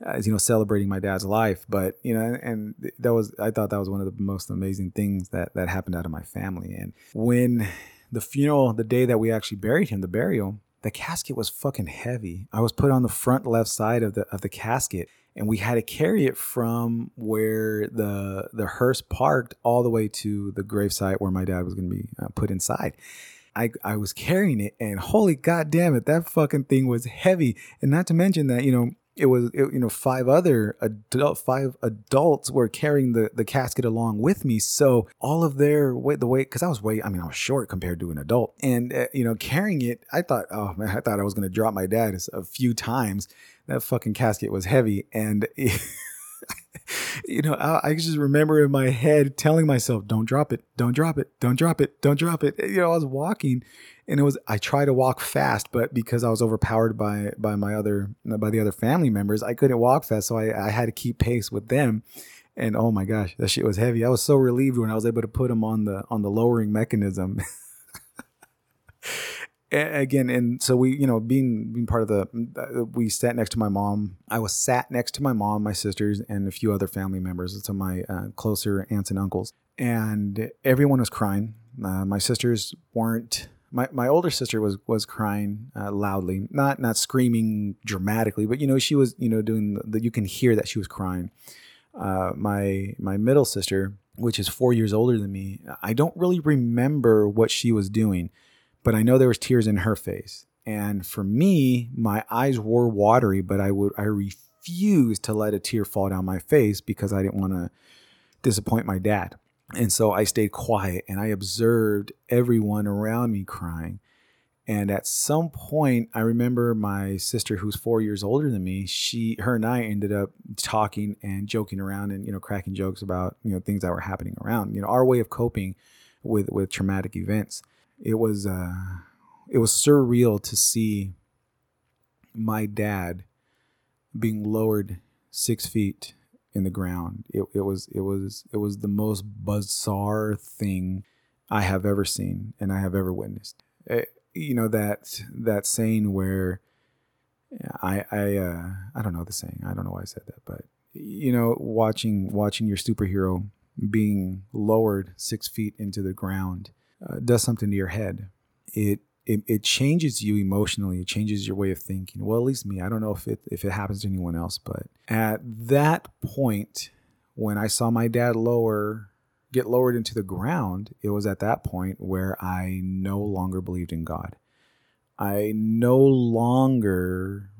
as you know celebrating my dad's life but you know and that was i thought that was one of the most amazing things that that happened out of my family and when the funeral the day that we actually buried him the burial the casket was fucking heavy. I was put on the front left side of the of the casket and we had to carry it from where the the hearse parked all the way to the gravesite where my dad was going to be uh, put inside. I, I was carrying it and holy god damn it that fucking thing was heavy and not to mention that you know it was it, you know five other adult five adults were carrying the the casket along with me. So all of their weight the weight because i was weight i mean i was short compared to an adult. And uh, you know carrying it i thought oh man i thought i was going to drop my dad a few times. That fucking casket was heavy. And it, (laughs) (laughs) you know, I, I, just remember in my head telling myself, "Don't drop it, don't drop it, don't drop it, don't drop it." You know, I was walking, and it was I tried to walk fast, but because I was overpowered by by my other by the other family members, I couldn't walk fast, so I, I had to keep pace with them. And oh my gosh, that shit was heavy. I was so relieved when I was able to put them on the on the lowering mechanism. (laughs) again and so we you know being being part of the uh, we sat next to my mom. I was sat next to my mom my sisters and a few other family members some of my uh, closer aunts and uncles. And everyone was crying. Uh, my sisters weren't my, my older sister was was crying uh, loudly. Not not screaming dramatically but you know she was you know doing that. you can hear that she was crying. Uh, my my middle sister which is four years older than me i don't really remember what she was doing but I know there was tears in her face. And for me, my eyes were watery, but I would I refused to let a tear fall down my face because I didn't want to disappoint my dad. And so I stayed quiet and I observed everyone around me crying. And at some point, I remember my sister, who's four years older than me, she, her and I ended up talking and joking around and you know cracking jokes about you know things that were happening around. You know our way of coping with with traumatic events it was uh, it was surreal to see my dad being lowered six feet in the ground. It, it was it was it was the most bizarre thing I have ever seen and I have ever witnessed. It, eh, you know that that saying where I I uh, I don't know the saying. I don't know why I said that, but you know, watching watching your superhero being lowered six feet into the ground uh, does something to your head. It, it it changes you emotionally. It changes your way of thinking. Well, at least me. I don't know if it if it happens to anyone else, but at that point, when I saw my dad lower get lowered into the ground, it was at that point where I no longer believed in God. I no longer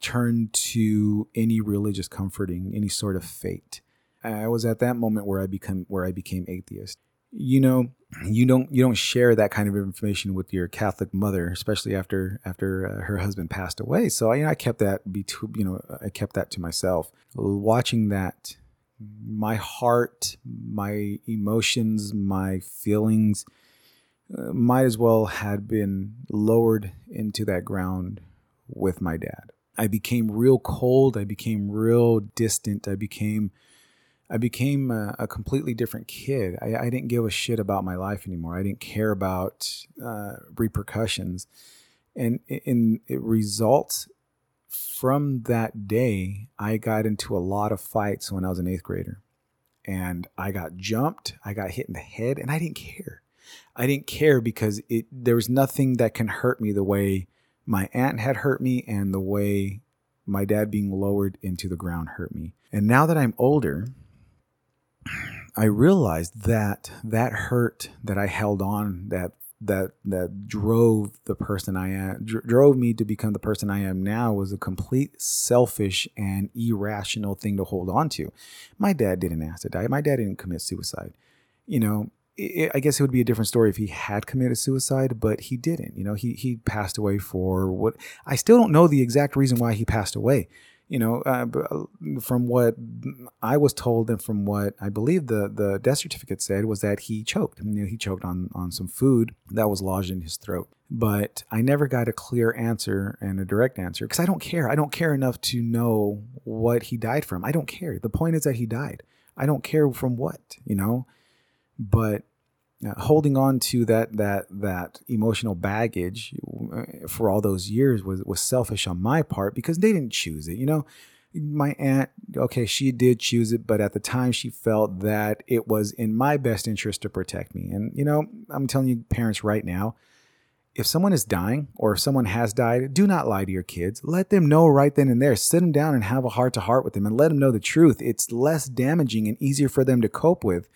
turned to any religious comforting, any sort of fate. I was at that moment where I become where I became atheist you know you don't you don't share that kind of information with your Catholic mother, especially after after uh, her husband passed away. So I, you know, I kept that between you know I kept that to myself. Watching that, my heart, my emotions, my feelings uh, might as well had been lowered into that ground with my dad. I became real cold. I became real distant. I became I became a, a completely different kid. I, I, didn't give a shit about my life anymore. I didn't care about uh, repercussions. And in it results from that day, I got into a lot of fights when I was an eighth grader. And I got jumped, I got hit in the head, and I didn't care. I didn't care because it there was nothing that can hurt me the way my aunt had hurt me and the way my dad being lowered into the ground hurt me. And now that I'm older, I realized that that hurt that I held on that that that drove the person I am dr- drove me to become the person I am now was a complete selfish and irrational thing to hold on to. My dad didn't ask to die. My dad didn't commit suicide. You know, it, I guess it would be a different story if he had committed suicide, but he didn't. You know, he he passed away for what I still don't know the exact reason why he passed away you know, uh, uh, from what I was told and from what I believe the the death certificate said was that he choked. He choked on on some food that was lodged in his throat. But I never got a clear answer and a direct answer because I don't care. I don't care enough to know what he died from. I don't care. The point is that he died. I don't care from what, you know. But holding on to that that that emotional baggage uh, for all those years was was selfish on my part because they didn't choose it. You know, my aunt, okay, she did choose it, but at the time she felt that it was in my best interest to protect me. And you know, I'm telling you, parents, right now, if someone is dying or if someone has died, do not lie to your kids. Let them know right then and there. Sit them down and have a heart to heart with them and let them know the truth. It's less damaging and easier for them to cope with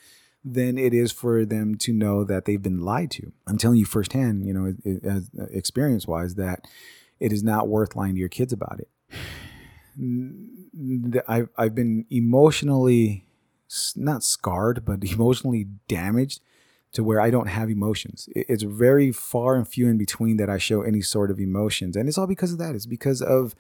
than it is for them to know that they've been lied to. I'm telling you firsthand, you know, uh, experience wise, that it is not worth lying to your kids about it. I've, I've been emotionally, not scarred, but (laughs) emotionally damaged to where I don't have emotions. It's very far and few in between that I show any sort of emotions. And it's all because of that. It's because of,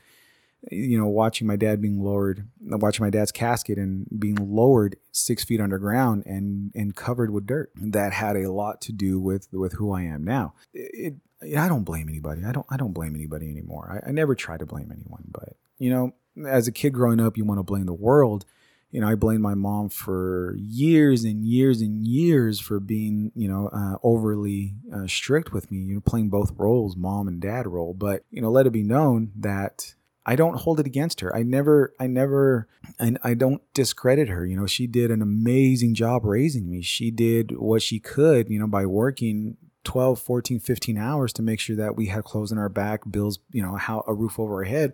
you know, watching my dad being lowered, watching my dad's casket and being lowered six feet underground and, and covered with dirt. That had a lot to do with, with who I am now. It, I don't blame anybody. I don't, I don't blame anybody anymore. I, I never try to blame anyone, but you know, as a kid growing up, you want to blame the world you know, I blamed my mom for years and years and years for being, you know, uh, overly uh, strict with me, you know, playing both roles, mom and dad role. But, you know, let it be known that I don't hold it against her. I never, I never, and I don't discredit her. You know, she did an amazing job raising me. She did what she could, you know, by working 12, 14, 15 hours to make sure that we had clothes on our back, bills, you know, how a roof over our head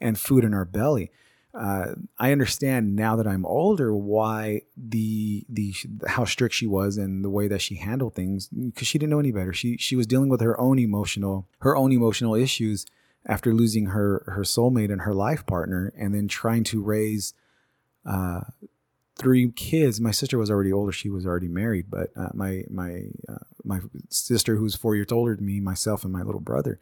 and food in our belly uh, I understand now that I'm older why the the how strict she was and the way that she handled things because she didn't know any better. She she was dealing with her own emotional her own emotional issues after losing her her soulmate and her life partner, and then trying to raise uh, three kids. My sister was already older; she was already married, but uh, my my uh, my sister, who's four years older than me, myself, and my little brother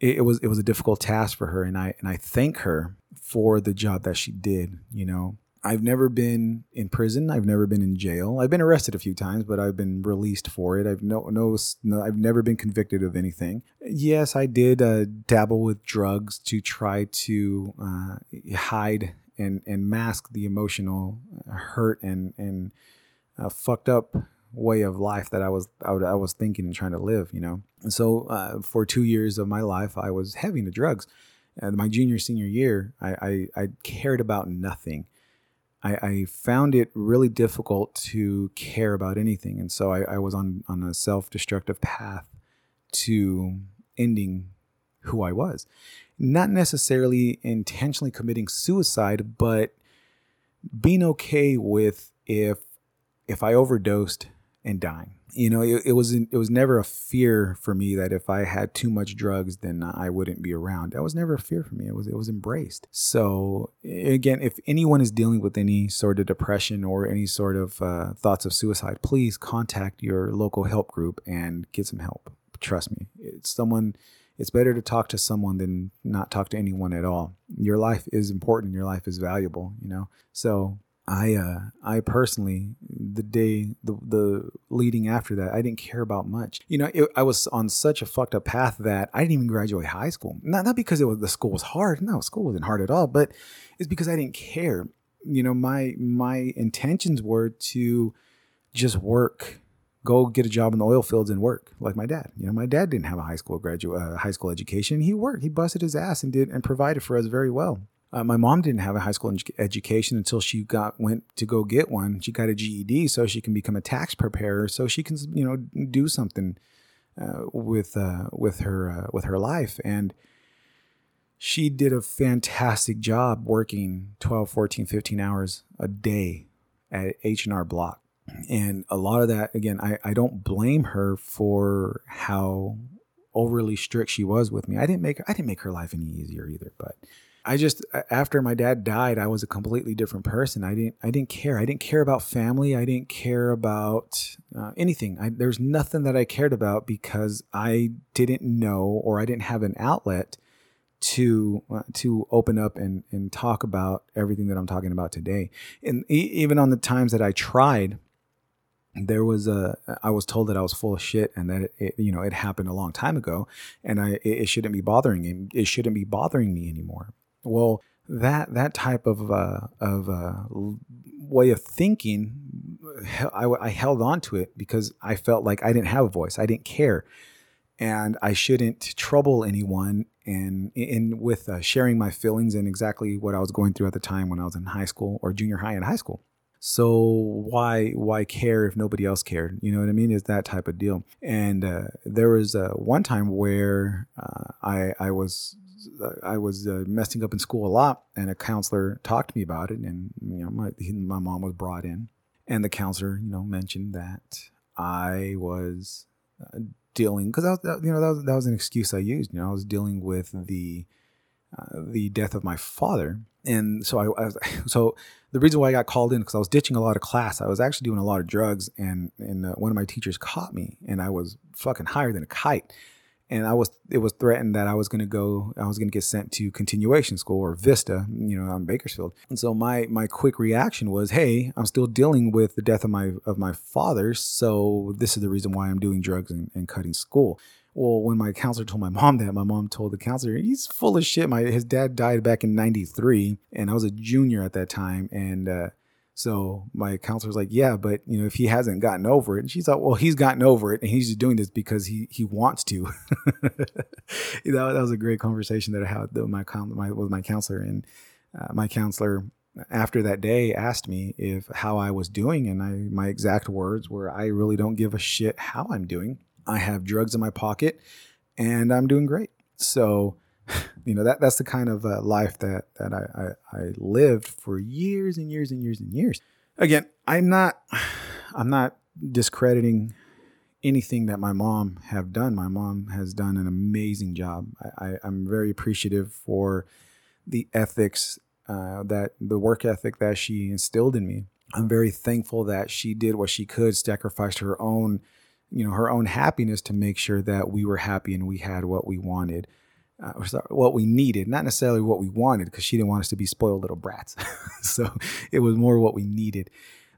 it, it, was it was a difficult task for her and I and I thank her for the job that she did, you know. I've never been in prison. I've never been in jail. I've been arrested a few times, but I've been released for it. I've no no, no I've never been convicted of anything. Yes, I did uh, dabble with drugs to try to uh, hide and and mask the emotional hurt and and uh, fucked up way of life that I was I, was thinking and trying to live, you know. And so uh, for two years of my life, I was heavy into drugs. And my junior senior year, I, I, I cared about nothing. I, I, found it really difficult to care about anything, and so I, I was on on a self destructive path to ending who I was. Not necessarily intentionally committing suicide, but being okay with if if I overdosed and dying. You know, it, it was it was never a fear for me that if I had too much drugs, then I wouldn't be around. That was never a fear for me. It was it was embraced. So again, if anyone is dealing with any sort of depression or any sort of uh, thoughts of suicide, please contact your local help group and get some help. Trust me, it's someone. It's better to talk to someone than not talk to anyone at all. Your life is important. Your life is valuable. You know, so I uh, I personally the day the the leading after that I didn't care about much. You know, it, I was on such a fucked up path that I didn't even graduate high school. Not not because it was the school was hard. No, school wasn't hard at all. But it's because I didn't care. You know, my my intentions were to just work, go get a job in the oil fields and work like my dad. You know, my dad didn't have a high school graduate uh, high school education. He worked. He busted his ass and did and provided for us very well. Uh, my mom didn't have a high school education until she got went to go get one. She got a GED so she can become a tax preparer, so she can you know do something uh, with uh, with her uh, with her life. And she did a fantastic job working 12, 14, 15 hours a day at H&R Block. And a lot of that, again, I, I don't blame her for how overly strict she was with me. I didn't make I didn't make her life any easier either, but I just after my dad died, I was a completely different person. I didn't I didn't care. I didn't care about family. I didn't care about uh, anything. I, there's nothing that I cared about because I didn't know or I didn't have an outlet to uh, to open up and and talk about everything that I'm talking about today. And e- even on the times that I tried, there was a I was told that I was full of shit and that it, it, you know it happened a long time ago and I it, it shouldn't be bothering him it shouldn't be bothering me anymore well, that that type of uh, of uh, way of thinking, I, I held on to it because I felt like I didn't have a voice. I didn't care, and I shouldn't trouble anyone. And in with uh, sharing my feelings and exactly what I was going through at the time when I was in high school or junior high and high school. So why why care if nobody else cared? You know what I mean? It's that type of deal. And uh, there was uh, one time where uh, I I was I was uh, messing up in school a lot, and a counselor talked to me about it. And you know, my my mom was brought in, and the counselor, you know, mentioned that I was uh, dealing because you know that was, that was an excuse I used. You know, I was dealing with the uh, the death of my father, and so I, I was (laughs) so the reason why I got called in because I was ditching a lot of class. I was actually doing a lot of drugs, and and uh, one of my teachers caught me, and I was fucking higher than a kite. And I was it was threatened that I was gonna go I was gonna get sent to continuation school or Vista, you know, on Bakersfield. And so my my quick reaction was, hey, I'm still dealing with the death of my of my father, so this is the reason why I'm doing drugs and, and cutting school. Well, when my counselor told my mom that, my mom told the counselor, he's full of shit. My his dad died back in '93, and I was a junior at that time. And uh, so my counselor was like, "Yeah, but you know, if he hasn't gotten over it," and she's like, "Well, he's gotten over it, and he's just doing this because he he wants to." (laughs) that, that was a great conversation that I had with my, my with my counselor, and uh, my counselor after that day asked me if how I was doing, and I my exact words were, "I really don't give a shit how I'm doing." I have drugs in my pocket, and I'm doing great. So, (laughs) you know that that's the kind of uh, life that that I, I, I lived for years and years and years and years. Again, I'm not (sighs) I'm not discrediting anything that my mom have done. My mom has done an amazing job. I, I, am very appreciative for the ethics uh, that the work ethic that she instilled in me. I'm very thankful that she did what she could, sacrificed her own you know her own happiness to make sure that we were happy and we had what we wanted uh, what we needed not necessarily what we wanted because she didn't want us to be spoiled little brats. (laughs) So it was more what we needed.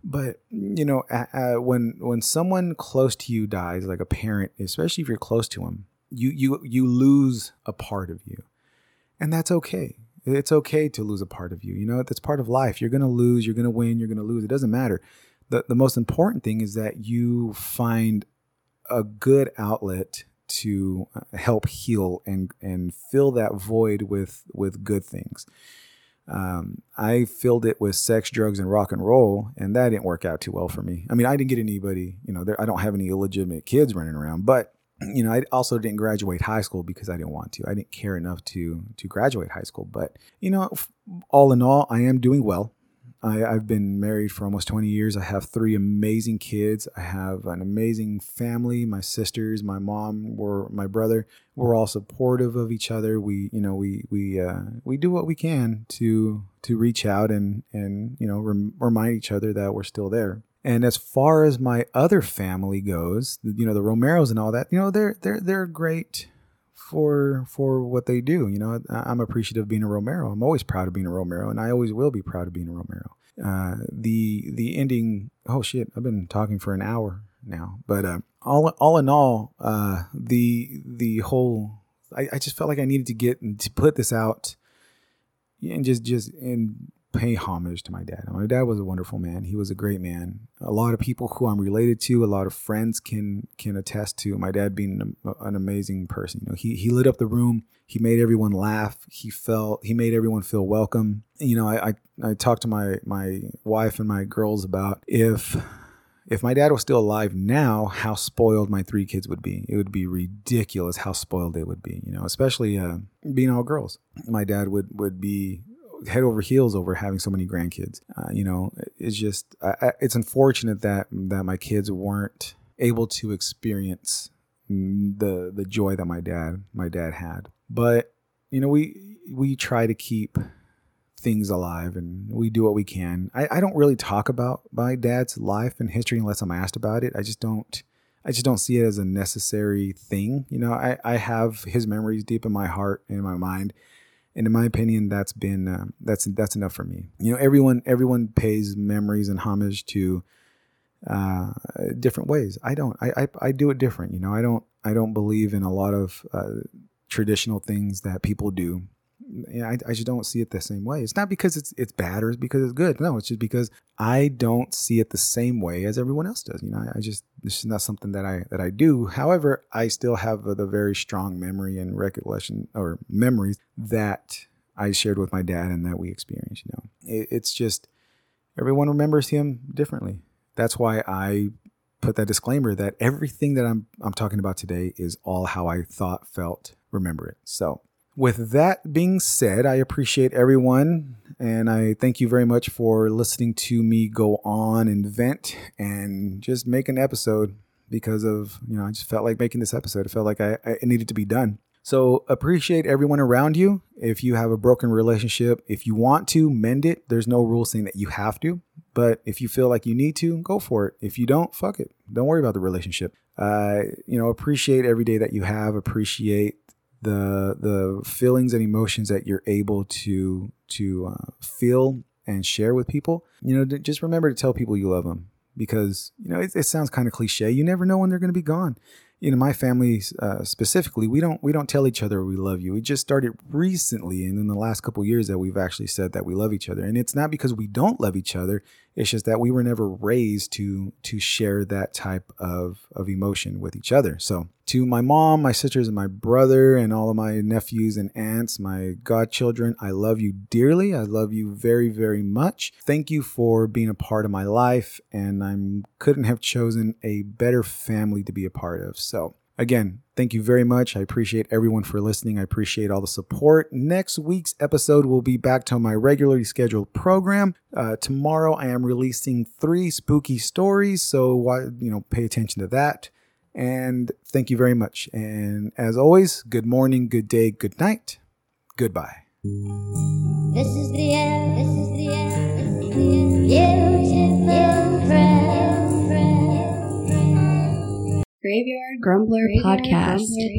But you know uh, when when someone close to you dies like a parent especially if you're close to them you you you lose a part of you. And that's okay. It's okay to lose a part of you you know that's part of life. You're to lose you're to win you're to lose it doesn't matter. The, the most important thing is that you find a good outlet to uh, help heal and and fill that void with with good things. Um, I filled it with sex, drugs, and rock and roll, and that didn't work out too well for me. I mean, I didn't get anybody, you know, there, I don't have any illegitimate kids running around, but you know, I also didn't graduate high school because I didn't want to. I didn't care enough to to graduate high school. But you know, all in all, I am doing well. I, have been married for almost 20 years. I have three amazing kids. I have an amazing family. My sisters, my mom, or my brother. We're all supportive of each other. We, you know, we we uh, we do what we can to to reach out and and you know rem- remind each other that we're still there. And as far as my other family goes, you know, the Romeros and all that, you know, they're they're they're great for for what they do. You know, I'm appreciative of being a Romero. I'm always proud of being a Romero, and I always will be proud of being a Romero. Uh, the the ending. Oh shit! I've been talking for an hour now, but uh, all all in all, uh, the the whole. I, I just felt like I needed to get to put this out, and just just and pay homage to my dad. My dad was a wonderful man. He was a great man. A lot of people who I'm related to, a lot of friends can can attest to my dad being an, an, amazing person. You know, he he lit up the room. He made everyone laugh. He felt he made everyone feel welcome. You know, I I, I talked to my my wife and my girls about if if my dad was still alive now, how spoiled my three kids would be. It would be ridiculous how spoiled they would be, you know, especially uh, being all girls. My dad would would be head over heels over having so many grandkids. Uh, you know, it's just I, it's unfortunate that that my kids weren't able to experience the the joy that my dad my dad had. But you know, we we try to keep things alive and we do what we can. I, I don't really talk about my dad's life and history unless I'm asked about it. I just don't I just don't see it as a necessary thing. You know, I, I have his memories deep in my heart and in my mind and in my opinion that's been uh, that's that's enough for me. You know everyone everyone pays memories and homage to uh, different ways. I don't I, I, I do it different you know? I don't i don't believe in a lot of uh, traditional things that people do I, I just don't see it the same way. It's not because it's it's bad or it's because it's good. No, it's just because I don't see it the same way as everyone else does. You know, I, I just this is not something that I that I do. However, I still have the very strong memory and recollection or memories that I shared with my dad and that we experienced. You know, it, it's just everyone remembers him differently. That's why I put that disclaimer that everything that I'm I'm talking about today is all how I thought, felt, remember it. So, with that being said, I appreciate everyone and I thank you very much for listening to me go on and vent and just make an episode because of, you know, I just felt like making this episode. I felt like I, I needed to be done. So appreciate everyone around you. If you have a broken relationship, if you want to mend it, there's no rule saying that you have to. But if you feel like you need to, go for it. If you don't, fuck it. Don't worry about the relationship. Uh, you know, appreciate every day that you have. Appreciate the the feelings and emotions that you're able to to uh, feel and share with people. You know, just remember to tell people you love them because you know it, it sounds kind of cliche. You never know when they're going to be gone you know my family uh, specifically we don't we don't tell each other we love you we just started recently and in the last couple years that we've actually said that we love each other and it's not because we don't love each other it's just that we were never raised to to share that type of of emotion with each other. So to my mom my sisters and my brother and all of my nephews and aunts my godchildren i love you dearly. I love you very very much. Thank you for being a part of my life and i couldn't have chosen a better family to be a part of. So Again, thank you very much. I appreciate everyone for listening. I appreciate all the support. Next week's episode will be back to my regularly scheduled program. Uh, tomorrow, I am releasing three spooky stories, so you know, pay attention to that. And thank you very much. And as always, good morning, good day, good night, goodbye. This is the end. This is the end. This is the. Beautiful. Graveyard Grumbler Graveyard Podcast. Grumbler.